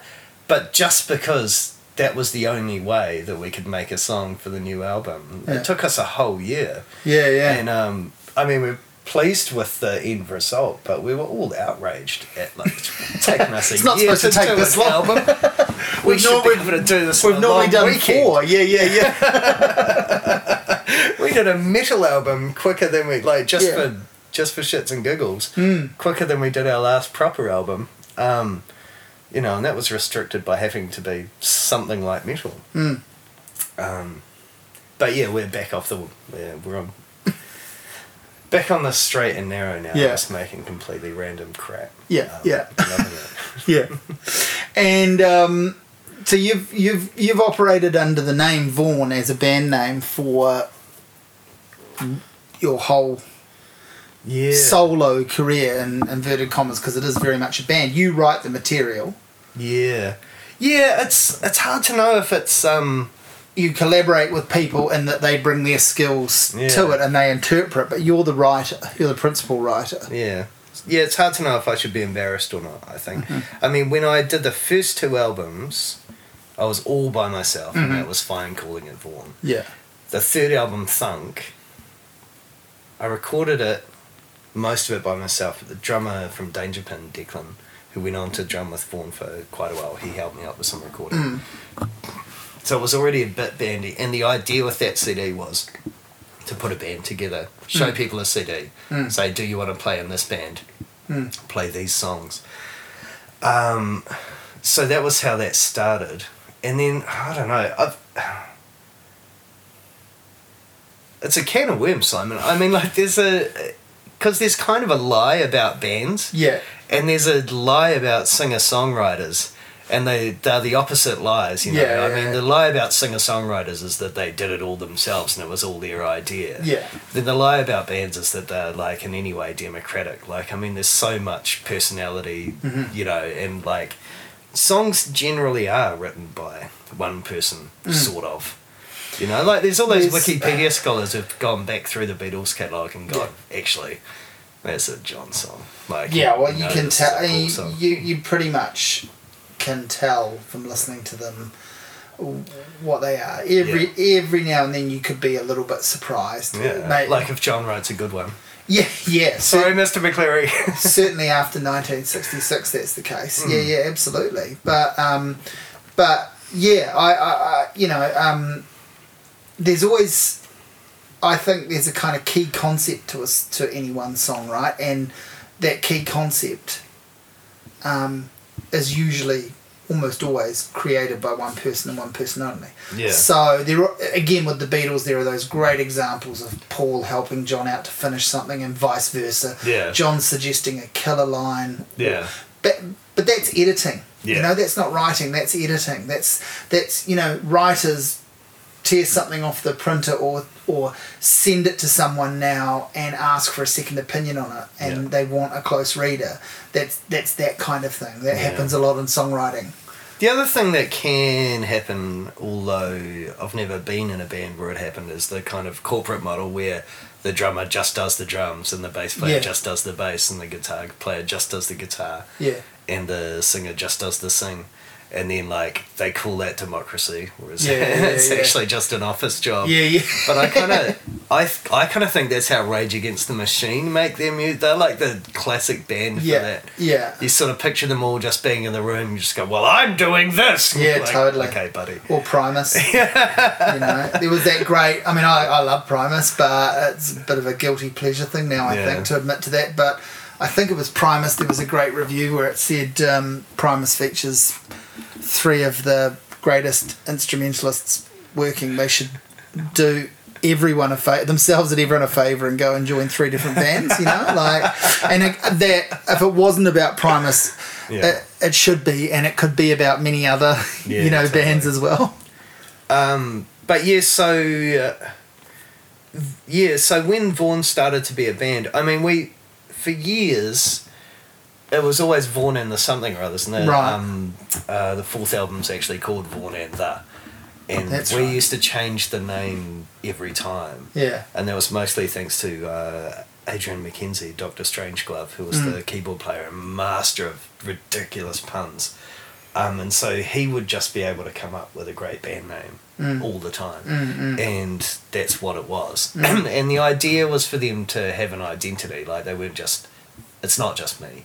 But just because that was the only way that we could make a song for the new album, Yeah. it took us a whole year. Yeah, yeah. And um, I mean, we're pleased with the end result, but we were all outraged at like taking us a It's not year supposed to take do this long. album. we We've should be able to do this. We've normally done weekend. four. Yeah, yeah, yeah. we did a metal album quicker than we like just Yeah. for just for shits and giggles. Mm. Quicker than we did our last proper album. Um, you know, and that was restricted by having to be something like metal. Mm. Um, but yeah, we're back off the yeah, we're on back on the straight and narrow now. Yeah. Just making completely random crap. Yeah, Um, yeah. Yeah. And um, so you've you've you've operated under the name Vorn as a band name for your whole Yeah. solo career in inverted commas because it is very much a band. You write the material. Yeah. Yeah, it's it's hard to know if it's um You collaborate with people and that they bring their skills Yeah. to it and they interpret, but you're the writer. You're the principal writer. yeah. Yeah, it's hard to know if I should be embarrassed or not, I think. I mean, when I did the first two albums, I was all by myself and that was fine calling it Vorn. Yeah. The third album, Thunk, I recorded it, most of it by myself, but the drummer from Danger Pin, Declan, who went on to drum with Vorn for quite a while, he helped me out with some recording. So it was already a bit bandy, and the idea with that CD was to put a band together, show people a CD, Mm. say, "Do you want to play in this band? Mm. Play these songs." Um, so that was how that started, and then I don't know. I've, it's a can of worms, Simon. I mean, like, there's a because there's kind of a lie about bands. Yeah. And there's a lie about singer songwriters, and they they're the opposite lies. You know, Yeah, I yeah, mean, yeah. the lie about singer songwriters is that they did it all themselves and it was all their idea. Yeah. Then the lie about bands is that they're like in any way democratic. Like, I mean, there's so much personality, Mhm. you know, and like songs generally are written by one person, sort of. You know, like there's all those Mm. There's- Wikipedia scholars who've gone back through the Beatles catalogue and gone, actually, that's a John song. Like, Yeah, well, you know, can tell. Paul You, you you pretty much can tell from listening to them what they are. Every every now and then you could be a little bit surprised. Yeah, Mate, like if John writes a good one. yeah, yeah. Sorry, Mr. McCleary. certainly after 1966, that's the case. Hmm. Yeah, yeah, absolutely. But um, but yeah, I, I, I you know um, there's always. I think there's a kind of key concept to us to any one song, right? And that key concept um, is usually almost always created by one person and one person only. yeah. So there, are, again with the Beatles, there are those great examples of Paul helping John out to finish something, and vice versa. Yeah. John suggesting a killer line. Yeah. But but that's editing. Yeah. You know, that's not writing. That's editing. That's that's you know writers tear something off the printer or or send it to someone now and ask for a second opinion on it and Yeah. they want a close reader that's that's that kind of thing that Yeah. happens a lot in songwriting The other thing that can happen, although I've never been in a band where it happened, is the kind of corporate model where the drummer just does the drums and the bass player Yeah. just does the bass and the guitar player just does the guitar yeah and the singer just does the sing. And then, like, they call that democracy, whereas Yeah, yeah, it's yeah. actually just an office job. yeah yeah But I kind of, I, I kind of think that's how Rage Against the Machine make their music. They're like the classic band for that. yeah You sort of picture them all just being in the room. You just go, "Well, I'm doing this." Yeah, totally. Okay, buddy. or Primus. you know, there was that great. I mean, I, I love Primus, but it's a bit of a guilty pleasure thing now. I Yeah. think to admit to that, but I think it was Primus. There was a great review where it said um, Primus features three of the greatest instrumentalists working. They should do everyone a fa- themselves and everyone a favor and go and join three different bands. You know, like and it, that if it wasn't about Primus. Yeah. It, it should be, and it could be about many other, Yeah, you know, totally. bands as well. Um, but yeah, so uh, yeah, so when Vorn started to be a band, I mean, we for years it was always Vorn and the something or others, and the, Right. um, uh, the fourth album's actually called Vorn and the, and That's we right. used to change the name every time. Yeah. and that was mostly thanks to uh, Adrian McKenzie, Doctor Strangeglove, who was Mm. the keyboard player and master of ridiculous puns. Um, and so he would just be able to come up with a great band name Mm. all the time. Mm, mm. And that's what it was. Mm. and the idea was for them to have an identity. Like they weren't just, it's not just me.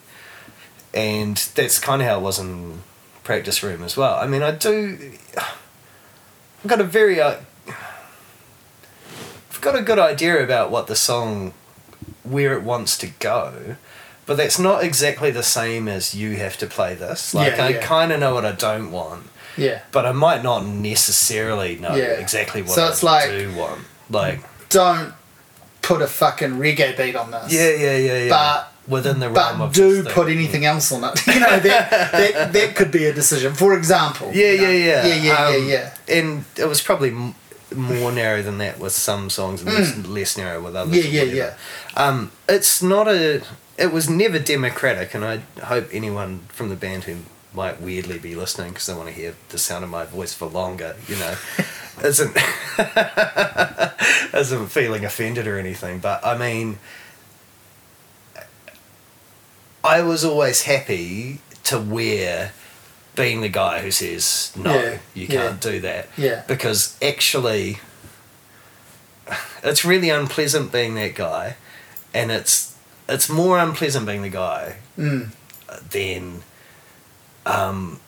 And that's kind of how it was in practice room as well. I mean, I do. I've got a very. Uh, I've got a good idea about what the song, where it wants to go, but that's not exactly the same as you have to play this. Like Yeah, I yeah. kind of know what I don't want, Yeah. but I might not necessarily know Yeah. exactly what So I it's like- do want. Like Don't put a fucking reggae beat on this. yeah, yeah, yeah, yeah. But within the realm but of do put anything else on it. You know that, that that could be a decision. For example. Yeah, you know, yeah, yeah. Yeah, yeah, Um, yeah, And it was probably m- more narrow than that with some songs and less, less narrow with others. Mm. Yeah, yeah. Um, it's not a. It was never democratic, and I hope anyone from the band who might weirdly be listening because they want to hear the sound of my voice for longer, you know, isn't isn't feeling offended or anything. But I mean, I was always happy to wear being the guy who says no, Yeah, you can't do that Yeah. because actually it's really unpleasant being that guy and it's it's more unpleasant being the guy Mm. than um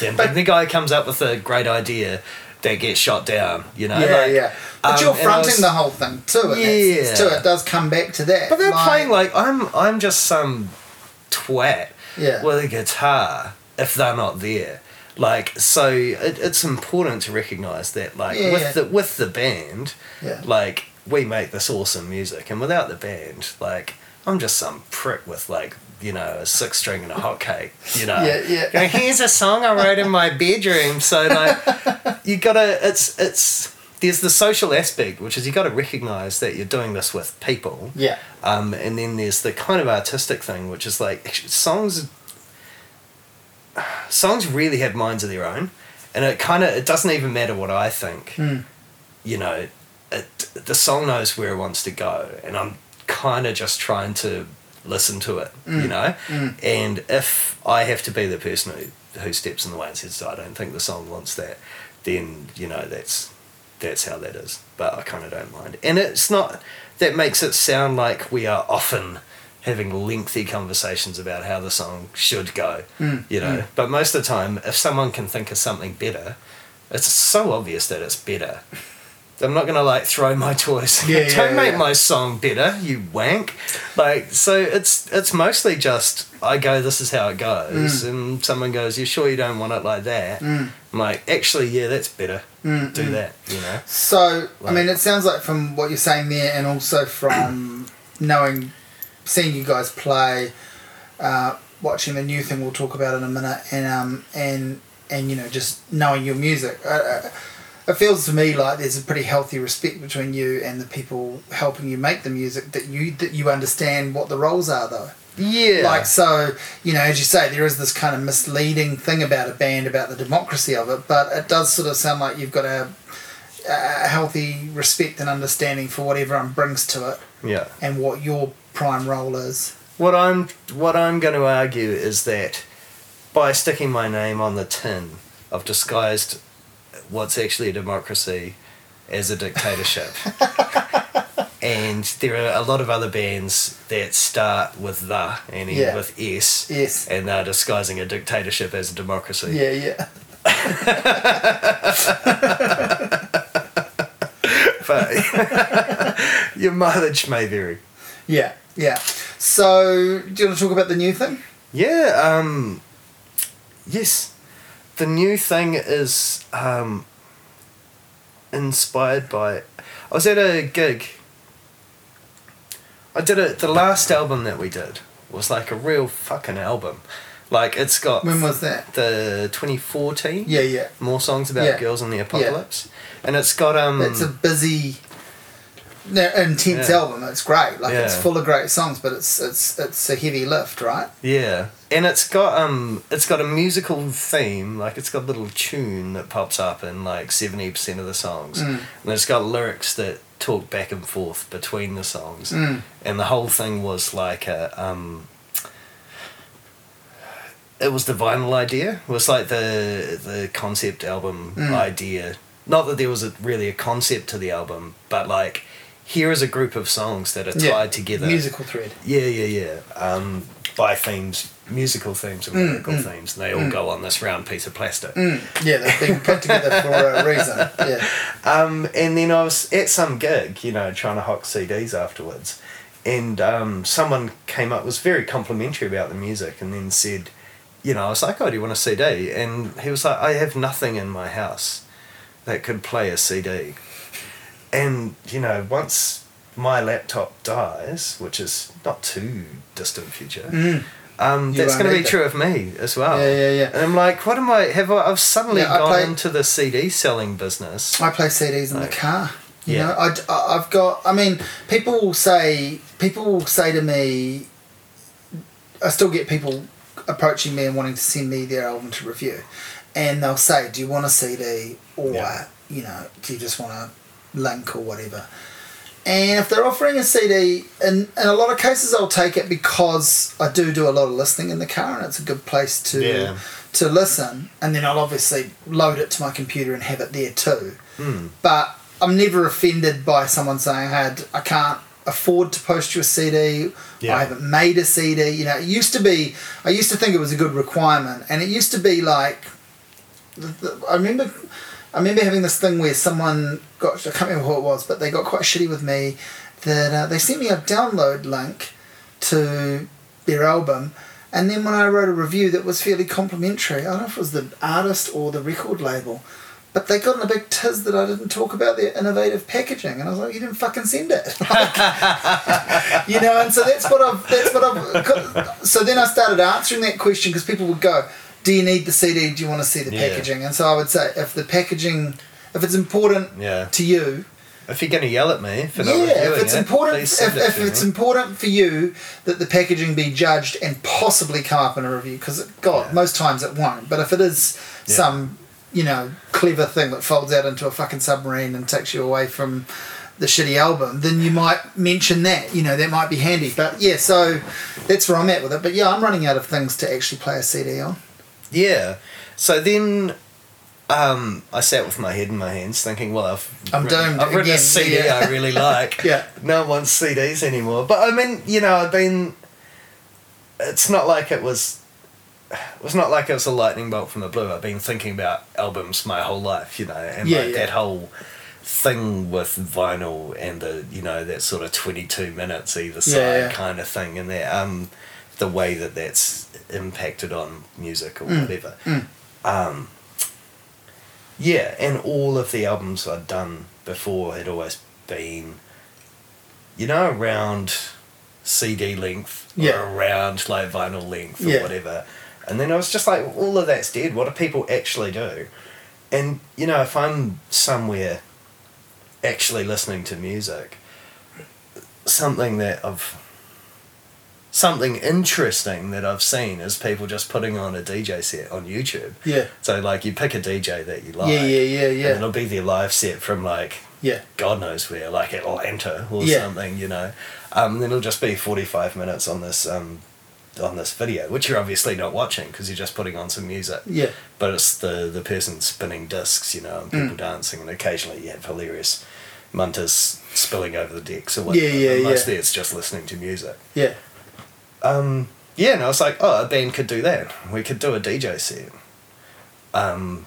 than But- being the guy comes up with a great idea that gets shot down you know Yeah, like, yeah. But um, you're fronting was- the whole thing too. Yeah. Yeah. too. It does come back to that. but they're playing like i'm i'm just some twat Yeah. with a guitar if they're not there like so it, it's important to recognize that like Yeah, with yeah. the with the band like we make this awesome music and without the band like i'm just some prick with like you know a six string and a hot cake you know Yeah, yeah. Going, here's a song i wrote in my bedroom so like you gotta it's it's there's the social aspect which is you gotta recognize that you're doing this with people Yeah. um, and then there's the kind of artistic thing, which is like songs. Songs really have minds of their own, and it kind of it doesn't even matter what I think. Mm. You know, it, the song knows where it wants to go, and I'm kind of just trying to listen to it. You know, Mm. and if I have to be the person who who steps in the way and says I don't think the song wants that, then you know that's that's how that is. But I kind of don't mind. And it's not, that makes it sound like we are often having lengthy conversations about how the song should go, Mm, you know. But most of the time, if someone can think of something better, it's so obvious that it's better. I'm not gonna like throw my toys. Yeah, yeah, Don't make yeah. my song better, you wank. Like so, it's it's mostly just I go, this is how it goes, and someone goes, you sure you don't want it like that? Mm. I'm like, actually, yeah, that's better. Mm, Do mm. that, you know. So, I mean, it sounds like from what you're saying there, and also from knowing, seeing you guys play, uh, watching the new thing we'll talk about in a minute, and um, and and you know, just knowing your music. Uh, uh, it feels to me like there's a pretty healthy respect between you and the people helping you make the music. That you that you understand what the roles are, though. Yeah. Like so, you know, as you say, there is this kind of misleading thing about a band about the democracy of it, but it does sort of sound like you've got a, a healthy respect and understanding for what everyone brings to it yeah. and what your prime role is. What I'm what I'm going to argue is that by sticking my name on the tin, I've disguised what's actually a democracy as a dictatorship. and there are a lot of other bands that start with the and end Yeah. with S. Yes. And they're disguising a dictatorship as a democracy. Yeah, yeah. But your mileage may vary. Yeah, yeah. So, do you want to talk about the new thing? Yeah, um yes. The new thing is um inspired by I was at a gig. I did it the last album that we did was like a real fucking album. Like it's got When was that? the 2014 Yeah, yeah. more songs about Yeah. girls in the apocalypse. And it's got um It's a busy, intense Yeah. album. It's great. Like it's full of great songs, but it's it's it's a heavy lift, right? Yeah, and it's got um, it's got a musical theme. Like it's got a little tune that pops up in like seventy percent of the songs, Mm. and it's got lyrics that talk back and forth between the songs, Mm. and the whole thing was like a um. It was the vinyl idea. It was like the the concept album Mm. idea. Not that there was a, really a concept to the album, but like here is a group of songs that are tied together. Musical thread. Yeah, yeah, yeah. Um, buy themes, musical themes and mm, lyrical mm. themes, and they all mm. go on this round piece of plastic. Yeah, they've been put together for a reason. Yeah. Um, and then I was at some gig, you know, trying to hock CDs afterwards, and um, someone came up was very complimentary about the music, and then said, you know, I was like, "Oh, do you want a CD?" And he was like, "I have nothing in my house that could play a CD," and you know, once my laptop dies, which is not too distant future. Um, that's going to be true of me as well. Yeah, yeah, yeah. And I'm like, what am I? Have I? I've suddenly Yeah, I gone play- into the CD selling business. I play CDs in the car. You yeah. know, I, I, have got. I mean, people will say. People will say to me. I still get people approaching me and wanting to send me their album to review, and they'll say, "Do you want a CD or Yeah. you know, do you just want a link or whatever?" And if they're offering a CD, in, in a lot of cases, I'll take it because I do do a lot of listening in the car, and it's a good place to Yeah. to listen. And then I'll obviously load it to my computer and have it there too Hmm. but I'm never offended by someone saying, "I had I can't afford to post you a CD. Yeah. I haven't made a CD." You know, it used to be. I used to think it was a good requirement, and it used to be like. I remember, I remember having this thing where someone got. I can't remember who it was, but they got quite shitty with me. That uh, they sent me a download link to their album. And then when I wrote a review that was fairly complimentary, I don't know if it was the artist or the record label, but they got in a big tiz that I didn't talk about their innovative packaging, and I was like, "You didn't fucking send it," Like, you know. And so that's what I've. That's what I've. So then I started answering that question because people would go, "Do you need the CD? Do you want to see the Yeah. packaging?" And so I would say, if the packaging, if it's important Yeah. to you, If you're going to yell at me for not yeah, if it's it, important, if, it if it's me. important for you that the packaging be judged and possibly come up in a review, because God, Yeah. most times it won't. But if it is Yeah. some, you know, clever thing that folds out into a fucking submarine and takes you away from the shitty album, then you might mention that. You know, that might be handy. But yeah, so that's where I'm at with it. But yeah, I'm running out of things to actually play a CD on. Yeah. So then um, I sat with my head in my hands thinking, well, I've, I'm written, doomed I've written a CD yeah. I really like. Yeah. No one wants CDs anymore. But I mean, you know, I've been. It's not like it was. It was not like it was a lightning bolt from the blue. I've been thinking about albums my whole life, you know, and Yeah, like yeah. that whole thing with vinyl and the you know that sort of 22 minutes either side Yeah, yeah. kind of thing and that um the way that that's impacted on music or Mm, whatever. Mm. um yeah and all of the albums i'd done before had always been you know around cd length or around like vinyl length or Yeah. whatever. And then i was just like all of that's dead. What do people actually do? And you know if i'm somewhere actually listening to music something that i've something interesting that i've seen is people just putting on a dj set on youtube Yeah. so like you pick a dj that you like yeah, yeah, yeah, yeah. and yeah, it'll be their live set from like yeah. god knows where like atlanta or Yeah. something you know um, then it'll just be 45 minutes on this um, on this video which you're obviously not watching because you're just putting on some music Yeah. but it's the the person spinning discs, you know, and people Mm. dancing, and occasionally you have hilarious munters spilling over the decks or Yeah, whatever. yeah, but yeah. Mostly it's just listening to music. Yeah. Um, yeah, and I was like, oh, a band could do that. We could do a DJ set. Um,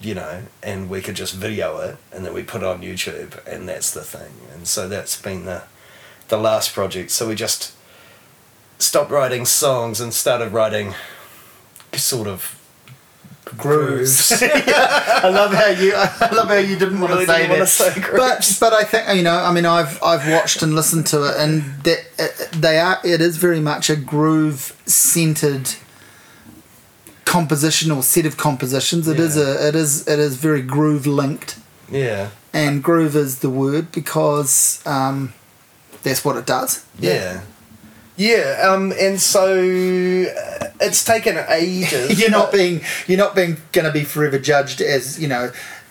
you know, and we could just video it, and then we put it on YouTube, and that's the thing. And so that's been the the last project. So we just stopped writing songs and started writing sort of grooves. I love how you. I love how you didn't want Really to say that. say grooves. but but I think you know. I mean, I've I've watched and listened to it, and that it, they are. It is very much a groove centered compositional set of compositions. It is Yeah. a. It is. It is very groove linked, Yeah. and groove is the word because um, that's what it does. Yeah. Yeah, um, and so uh, it's taken ages. you're not being you're not being going to be forever judged as you know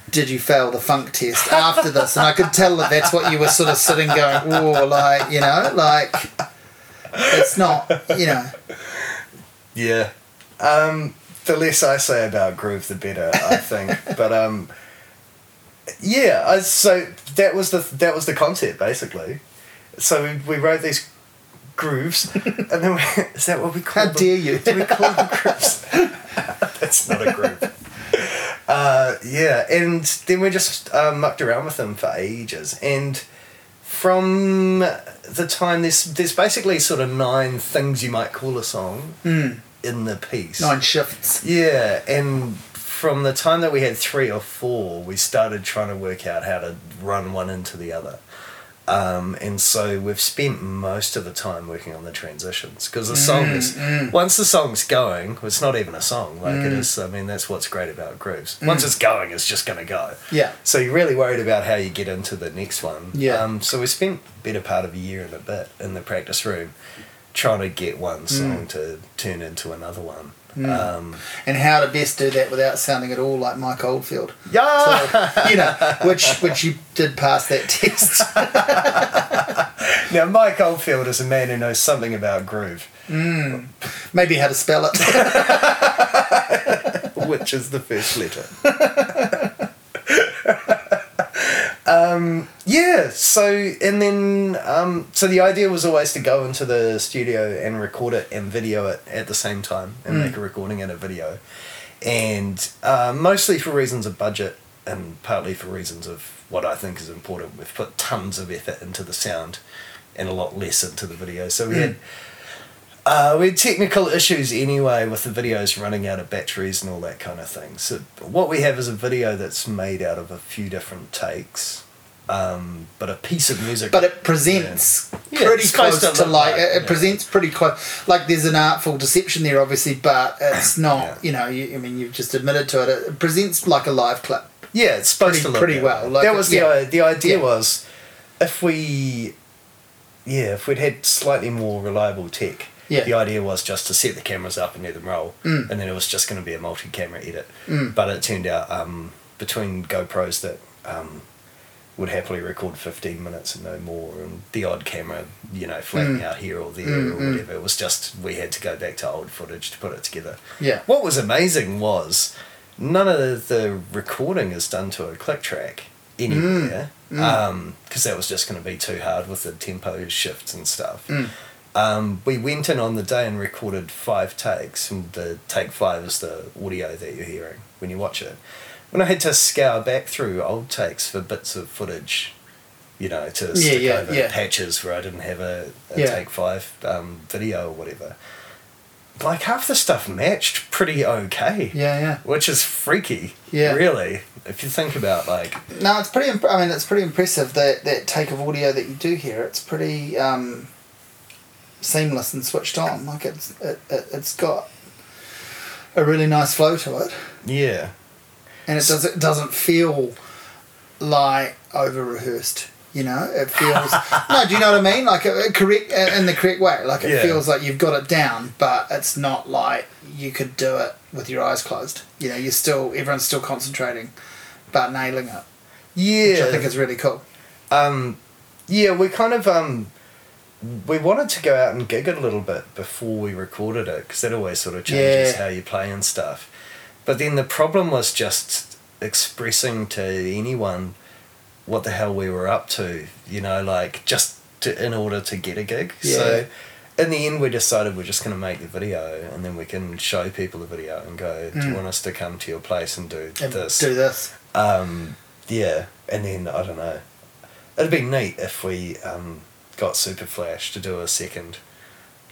did you fail the funk test after this and i could tell that that's what you were sort of sitting going oh like you know like it's not you know Yeah. Um, the less I say about groove, the better, I think. but um, yeah, I, so that was the that was the concept basically. So we, we wrote these grooves, and then we, is that what we call How them? dare you? Do we call them grooves? That's not a groove. Uh, yeah, and then we just uh, mucked around with them for ages, and from the time there's there's basically sort of nine things you might call a song in the piece. Nine shifts. Yeah, and from the time that we had three or four, we started trying to work out how to run one into the other. Um, and so we've spent most of the time working on the transitions because the mm, song is mm. once the song's going, it's not even a song. Like it mm. is. I mean, that's what's great about grooves. Once it's going, it's just going to go. Yeah. So you're really worried about how you get into the next one. Yeah. Um, so we spent a better part of a year and a bit in the practice room trying to get one song to turn into another one. Um, And how to best do that without sounding at all like Mike Oldfield. yeah. So, you know, which which you did pass that test. now Mike Oldfield is a man who knows something about groove, Maybe how to spell it. which is the first letter. um, yeah. So and then um, so the idea was always to go into the studio and record it and video it at the same time and make a recording and a video, and uh, mostly for reasons of budget and partly for reasons of what I think is important. We've put tons of effort into the sound and a lot less into the video. So we had uh, we had technical issues anyway with the videos running out of batteries and all that kind of thing. So what we have is a video that's made out of a few different takes, um, but a piece of music. but it presents Yeah, pretty supposed close to to, like, like- it, yeah. presents pretty close like there's an artful deception there obviously but it's not Yeah. you know you, i mean you've just admitted to it it presents like a live clip yeah, it's supposed pretty- to look pretty well, like that it- was the yeah. the idea Yeah. was if we yeah if we'd had slightly more reliable tech. Yeah. The idea was just to set the cameras up and let them roll, Mm. and then it was just going to be a multi-camera edit. But it turned out um, between GoPros that um, would happily record 15 minutes and no more, and the odd camera, you know, flattening Mm. out here or there Mm, or mm. whatever. It was just we had to go back to old footage to put it together. yeah What was amazing was none of the recording is done to a click track anywhere, Mm, because that was just going to be too hard with the tempo shifts and stuff. Um, we went in on the day and recorded five takes, and the take five is the audio that you're hearing when you watch it. When I had to scour back through old takes for bits of footage, you know, to Yeah, stick yeah, over yeah. patches where I didn't have a, a take five um, video or whatever. Like half the stuff matched pretty okay, yeah yeah which is freaky. Yeah. really, if you think about like no it's pretty imp- i mean it's pretty impressive that that take of audio that you do here it's pretty um seamless and switched on like it's it, it, it's got a really nice flow to it yeah, and it doesn't doesn't feel like over rehearsed. You know, it feels no. Do you know what I mean? Like uh, correct uh, in the correct way. Like it Yeah. feels like you've got it down, but it's not like you could do it with your eyes closed. You know, you're still everyone's still concentrating, but nailing it, yeah. which I think is really cool. Um, yeah, we kind of um, we wanted to go out and gig it a little bit before we recorded it because that always sort of changes Yeah. how you play and stuff. But then the problem was just expressing to anyone what the hell we were up to. You know, like just to, in order to get a gig. So. In the end, we decided we're just going to make the video, and then we can show people the video and go, "Do you Mm. want us to come to your place and do And this?" do this. Um, yeah, and then I don't know. It'd be neat if we um, got Super Flash to do a second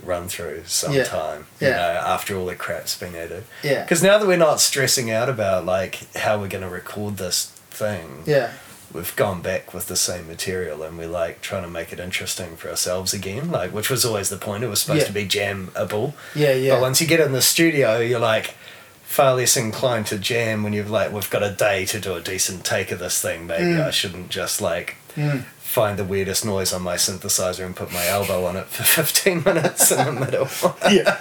run through sometime. You Yeah. know, after all the crap's been added. Yeah. Because now that we're not stressing out about like how we're going to record this thing, Yeah. we've gone back with the same material and we're like trying to make it interesting for ourselves again. Like, which was always the point. It was supposed Yeah. to be jamable. Yeah. Yeah. But once you get in the studio, you're like far less inclined to jam when you've like we've got a day to do a decent take of this thing. Maybe Mm. I shouldn't just like Mm. Find the weirdest noise on my synthesizer and put my elbow on it for 15 minutes in the middle. Yeah.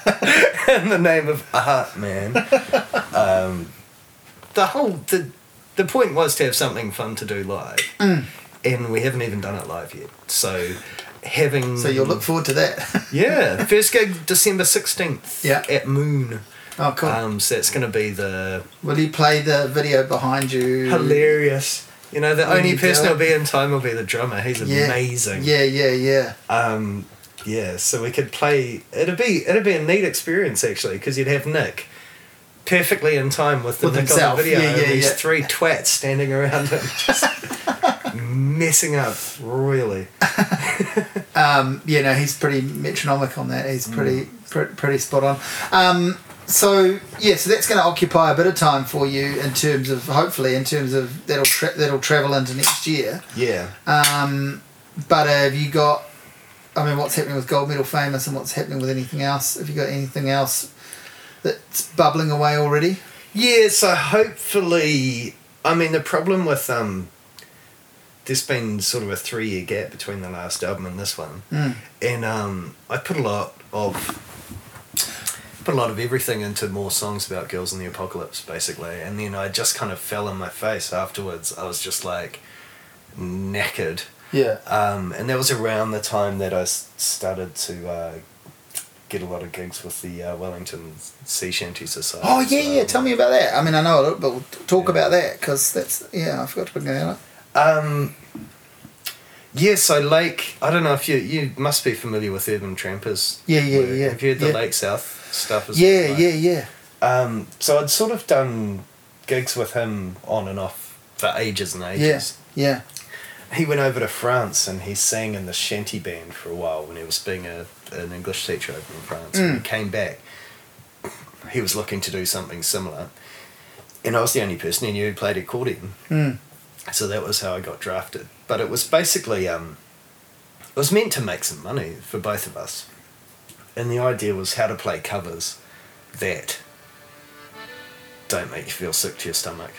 in the name of art, man. Um, the whole the the point was to have something fun to do live, Mm. and we haven't even done it live yet. So having So you'll look forward to that. yeah first gig December sixteenth Yeah. at Moon. oh, cool. Um, so it's going to be the Will you play the video behind you? hilarious. You know, the only person who'll be in time will be the drummer. He's Yeah. amazing. Yeah. Yeah. Yeah. Um, Yeah, so we could play. It'd be it'd be a neat experience actually, because you'd have Nick perfectly in time with the With Nick himself. on the video. Yeah, and yeah, these yeah. three twats standing around him, just messing up royally. Um, yeah, no, he's pretty metronomic on that. He's pretty Mm. pre- pretty spot on. Um, so yeah, so that's going to occupy a bit of time for you in terms of hopefully in terms of that'll tra- that'll travel into next year. Yeah. Um, but have you got? I mean, what's happening with Gold Medal Famous and what's happening with anything else? Have you got anything else that's bubbling away already? Yeah, so hopefully, I mean, the problem with um, there's been sort of a three year gap between the last album and this one, Mm. and um, I put a lot of put a lot of everything into more songs about girls in the apocalypse, basically, and then I just kind of fell on my face afterwards. I was just like knackered, Yeah. um, and that was around the time that I started to. Uh, Get a lot of gigs with the uh, Wellington Sea Shanty Society. Oh yeah, so- yeah. Tell me about that. I mean, I know a little, but we'll talk about that because that's yeah. I forgot to bring that up. Um, yeah, so Lake. I don't know if you you must be familiar with Urban Trampers. Yeah, yeah, yeah, Have you heard the yeah. Lake South stuff? As Yeah, well? yeah, yeah. Um, so I'd sort of done gigs with him on and off for ages and ages. Yeah, He went over to France and he sang in the shanty band for a while when he was being a an English teacher over in France. And he Mm. came back. He was looking to do something similar, and I was the only person he knew who played accordion. Mm. So that was how I got drafted. But it was basically um, it was meant to make some money for both of us, and the idea was how to play covers that don't make you feel sick to your stomach.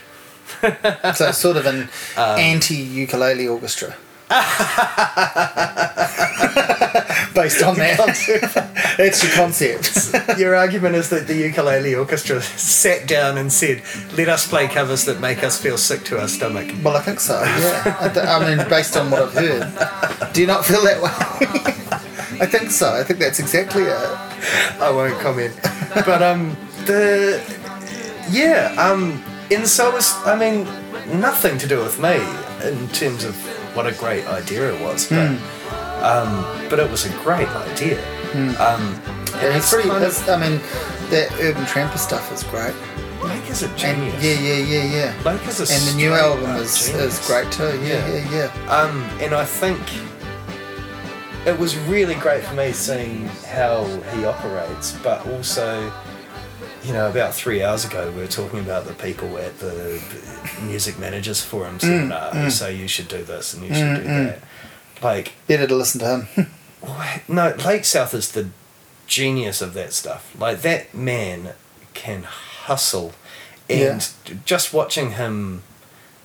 So it's sort of an Um, anti ukulele orchestra. Based on that. That's your concept. Your argument is that the ukulele orchestra sat down and said, "Let us play covers that make us feel sick to our stomach." Well, I think so, yeah. I, th- I mean, based on what I've heard. Do you not feel that way? I think so. I think that's exactly it. I won't comment. But um, the yeah um, and so was. I mean, nothing to do with me in terms of what a great idea it was, but um, but it was a great idea. Um, and it's pretty. kind of- It's, I mean, that urban tramper stuff is great. Lake is a And genius. yeah, yeah, yeah, yeah. Lake is a And the new album is, genius. is great too. Yeah, Yeah. yeah, yeah. Um, and I think it was really great for me seeing how he operates, but also, you know, about three hours ago we were talking about the people at the music managers forum mm, seminar who mm. say you should do this and you mm, should do that. Like, Better to listen to him. no, Lake South is the genius of that stuff. Like that man can hustle, and just watching him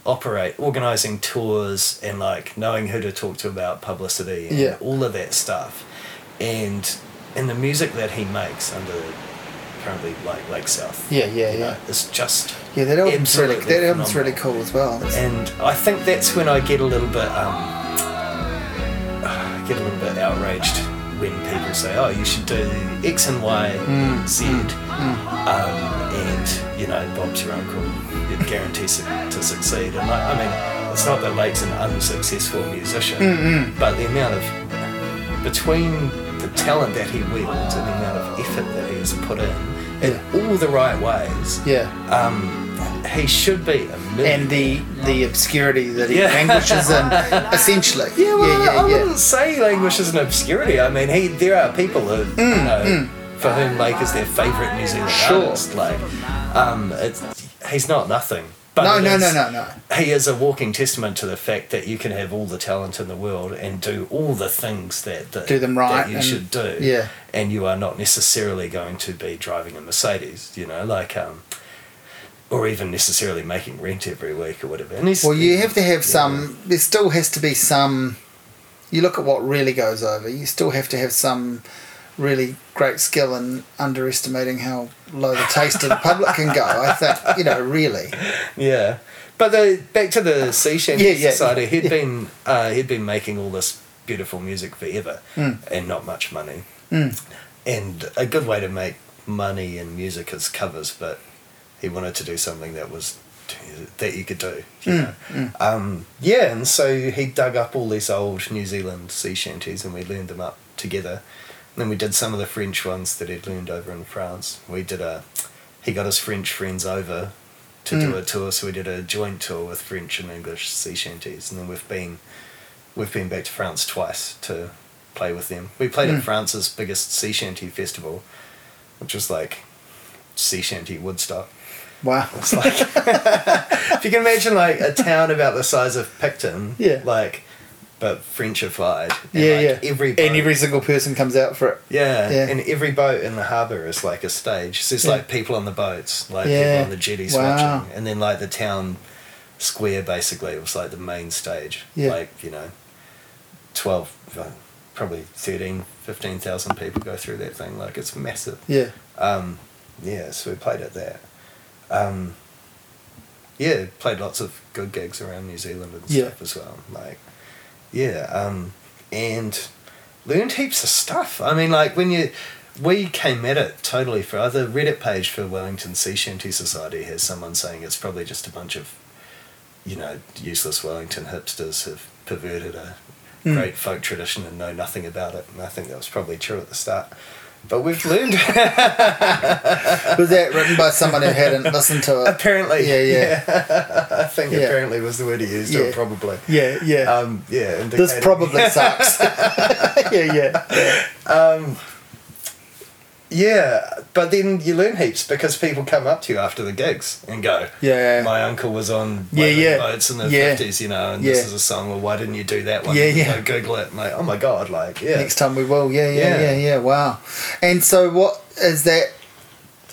operate, organizing tours, and like knowing who to talk to about publicity and Yeah. all of that stuff, and and the music that he makes under currently like Lake South. Yeah, yeah, you know, yeah. is just Yeah, that album's really that album's really cool as well. And I think that's when I get a little bit um, get a little bit outraged when people say, "Oh, you should do X and Y, Mm, Z," Um, and you know, Bob's your uncle. It guarantees to succeed. And I, I mean, it's not that Lake's an unsuccessful musician, Mm, but the amount of between the talent that he wields and the amount of effort that he has put in in all the right ways, yeah. um, he should be a million. And the the obscurity that he Yeah. languishes in, essentially. Yeah, well, yeah, I yeah, yeah. wouldn't say language is an obscurity. I mean, he there are people who, you know, for whom Lake is their favourite New Zealand Mm, Sure. artist. Like, um, it's, he's not nothing. But No, no, no, no, no. He is a walking testament to the fact that you can have all the talent in the world and do all the things that, that Do them right that you and- should do. yeah. and you are not necessarily going to be driving a Mercedes. You know, like um, or even necessarily making rent every week or whatever. And Well, you have to have Yeah. some. There still has to be some. You look at what really goes over. You still have to have some really great skill in underestimating how low the taste of the public can go. I think you know really. Yeah, but the back to the Sea Shanty Yeah, yeah, Society, he'd yeah. been uh, he'd been making all this beautiful music forever, Mm. and not much money. Mm. And a good way to make money in music is covers, but he wanted to do something that was that you could do. You know? Um, yeah, and so he dug up all these old New Zealand sea shanties and we learned them up together. And then we did some of the French ones that he'd learned over in France. We did a, he got his French friends over to do hmm. a tour, so we did a joint tour with French and English sea shanties, and then we've been, we've been back to France twice to play with them. We played at hmm. France's biggest sea shanty festival, which was like sea shanty Woodstock. Wow. It's like if you can imagine like a town about the size of Picton, Yeah. like but Frenchified. and, Yeah, like, yeah. Every and every single person comes out for it. yeah, Yeah. and every boat in the harbour is like a stage. So there's Yeah. like people on the boats, like Yeah. people on the jetties Wow. watching, and then like the town square basically was like the main stage. Yeah. Like you know, twelve, probably 13, 15,000 people go through that thing. Like it's massive. Yeah. Um, yeah, so we played at that. Um, yeah, played lots of good gigs around New Zealand and stuff as well. Like, yeah, um, and learned heaps of stuff. I mean, like when you, we came at it totally for the Reddit page for Wellington Sea Shanty Society has someone saying it's probably just a bunch of, you know, useless Wellington hipsters have perverted a Mm. great folk tradition and know nothing about it. And I think that was probably true at the start. But we've learned Was that written by someone who hadn't listened to it? apparently. Yeah, yeah. I think Yeah. apparently was the word he used, or probably. Yeah, yeah. Um, yeah. this probably sucks. yeah, yeah. Um, yeah, but then you learn heaps because people come up to you after the gigs and go, Yeah. "My uncle was on Yeah, yeah. boats in the Yeah. fifties, you know, and Yeah. this is a song. Well, why didn't you do that one? Yeah, yeah. go Google it. Like, oh my god, like, yeah, Next time we will. Yeah, yeah, Yeah. yeah, yeah. Wow. And so, what is that?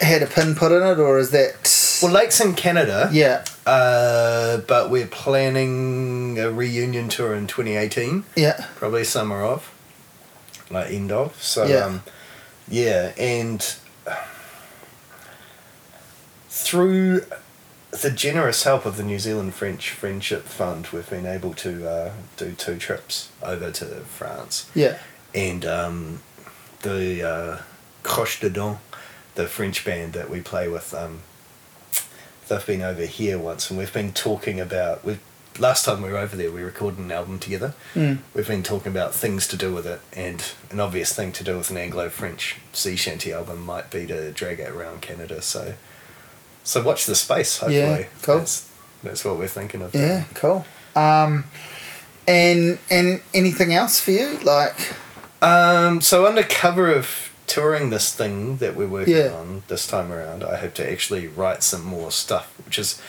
Had a pin put in it, or is that? Well, Lakes in Canada. yeah, Uh, but we're planning a reunion tour in 2018. yeah, probably summer of, like end of. So Yeah. um, yeah, and through the generous help of the New Zealand French Friendship Fund, we've been able to uh, do two trips over to France, yeah, and um, the uh, Croche de Don, the French band that we play with. Um, they've been over here once, and we've been talking about. We last time we were over there, we recorded an album together. Mm. We've been talking about things to do with it, and an obvious thing to do with an Anglo-French sea shanty album might be to drag it around Canada. So, so watch the space. Hopefully, Yeah, cool. That's, that's what we're thinking of. yeah. Cool. Um, and and anything else for you? Like, Um, so under cover of touring this thing that we're working Yeah. on this time around, I hope to actually write some more stuff, which is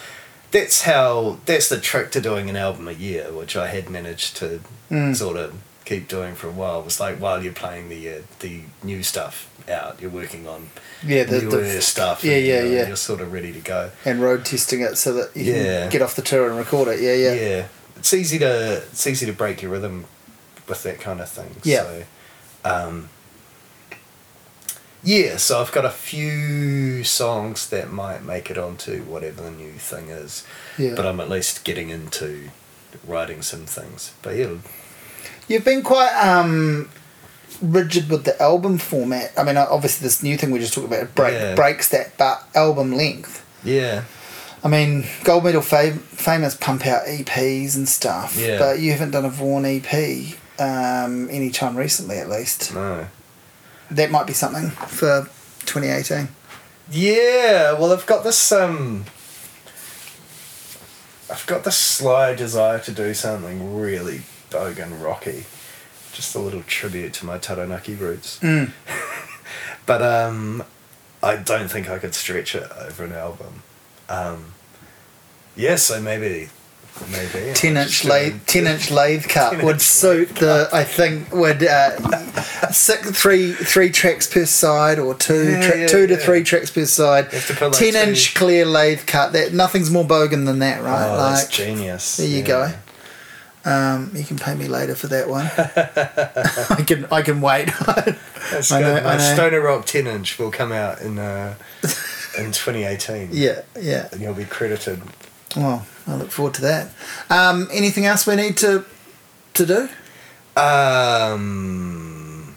that's how that's the trick to doing an album a year, which I had managed to Mm. sort of keep doing for a while. Was like while you're playing the uh, the new stuff out, you're working on yeah, the, newer the stuff. yeah, and, you yeah, know, yeah. You're sort of ready to go. and road testing it so that you Yeah. can get off the tour and record it. Yeah, yeah, yeah, it's easy to it's easy to break your rhythm with that kind of thing. Yeah. So, um, yeah, so I've got a few songs that might make it onto whatever the new thing is, yeah. but I'm at least getting into writing some things. But yeah, You've been quite um, rigid with the album format. I mean, obviously, this new thing we just talked about it break, Yeah. breaks that, but album length. yeah, I mean, gold medal fam- famous pump out EPs and stuff, Yeah. but you haven't done a Vorn EP um, any time recently, at least. no. That might be something for 2018. Yeah, well, I've got this um, I've got this sly desire to do something really bogan rocky, just a little tribute to my Taranaki roots. Mm. But um, I don't think I could stretch it over an album. Um, yeah, so maybe, maybe Ten inch lathe, ten inch lathe cut 10 would suit the. I think would uh, six, three three tracks per side or two Yeah, tra- yeah, two to three tracks per side. You have to put, like, ten two- inch clear lathe cut. That nothing's more bogan than that, right? Oh, like that's genius. there you yeah. go. Um, you can pay me later for that one. I can I can wait. That's I good. know, I My know. Stoner Rock 10 inch will come out in uh, in 2018. yeah, yeah. And you'll be credited. Well, I look forward to that. Um, anything else we need to to do? Um,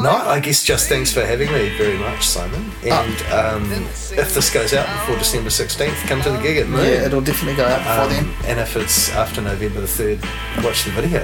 No, I guess just thanks for having me very much, Simon. And um, if this goes out before December 16th, come to the gig at Moon. Yeah, it'll definitely go out before Um, then. and if it's after November the 3rd, watch the video.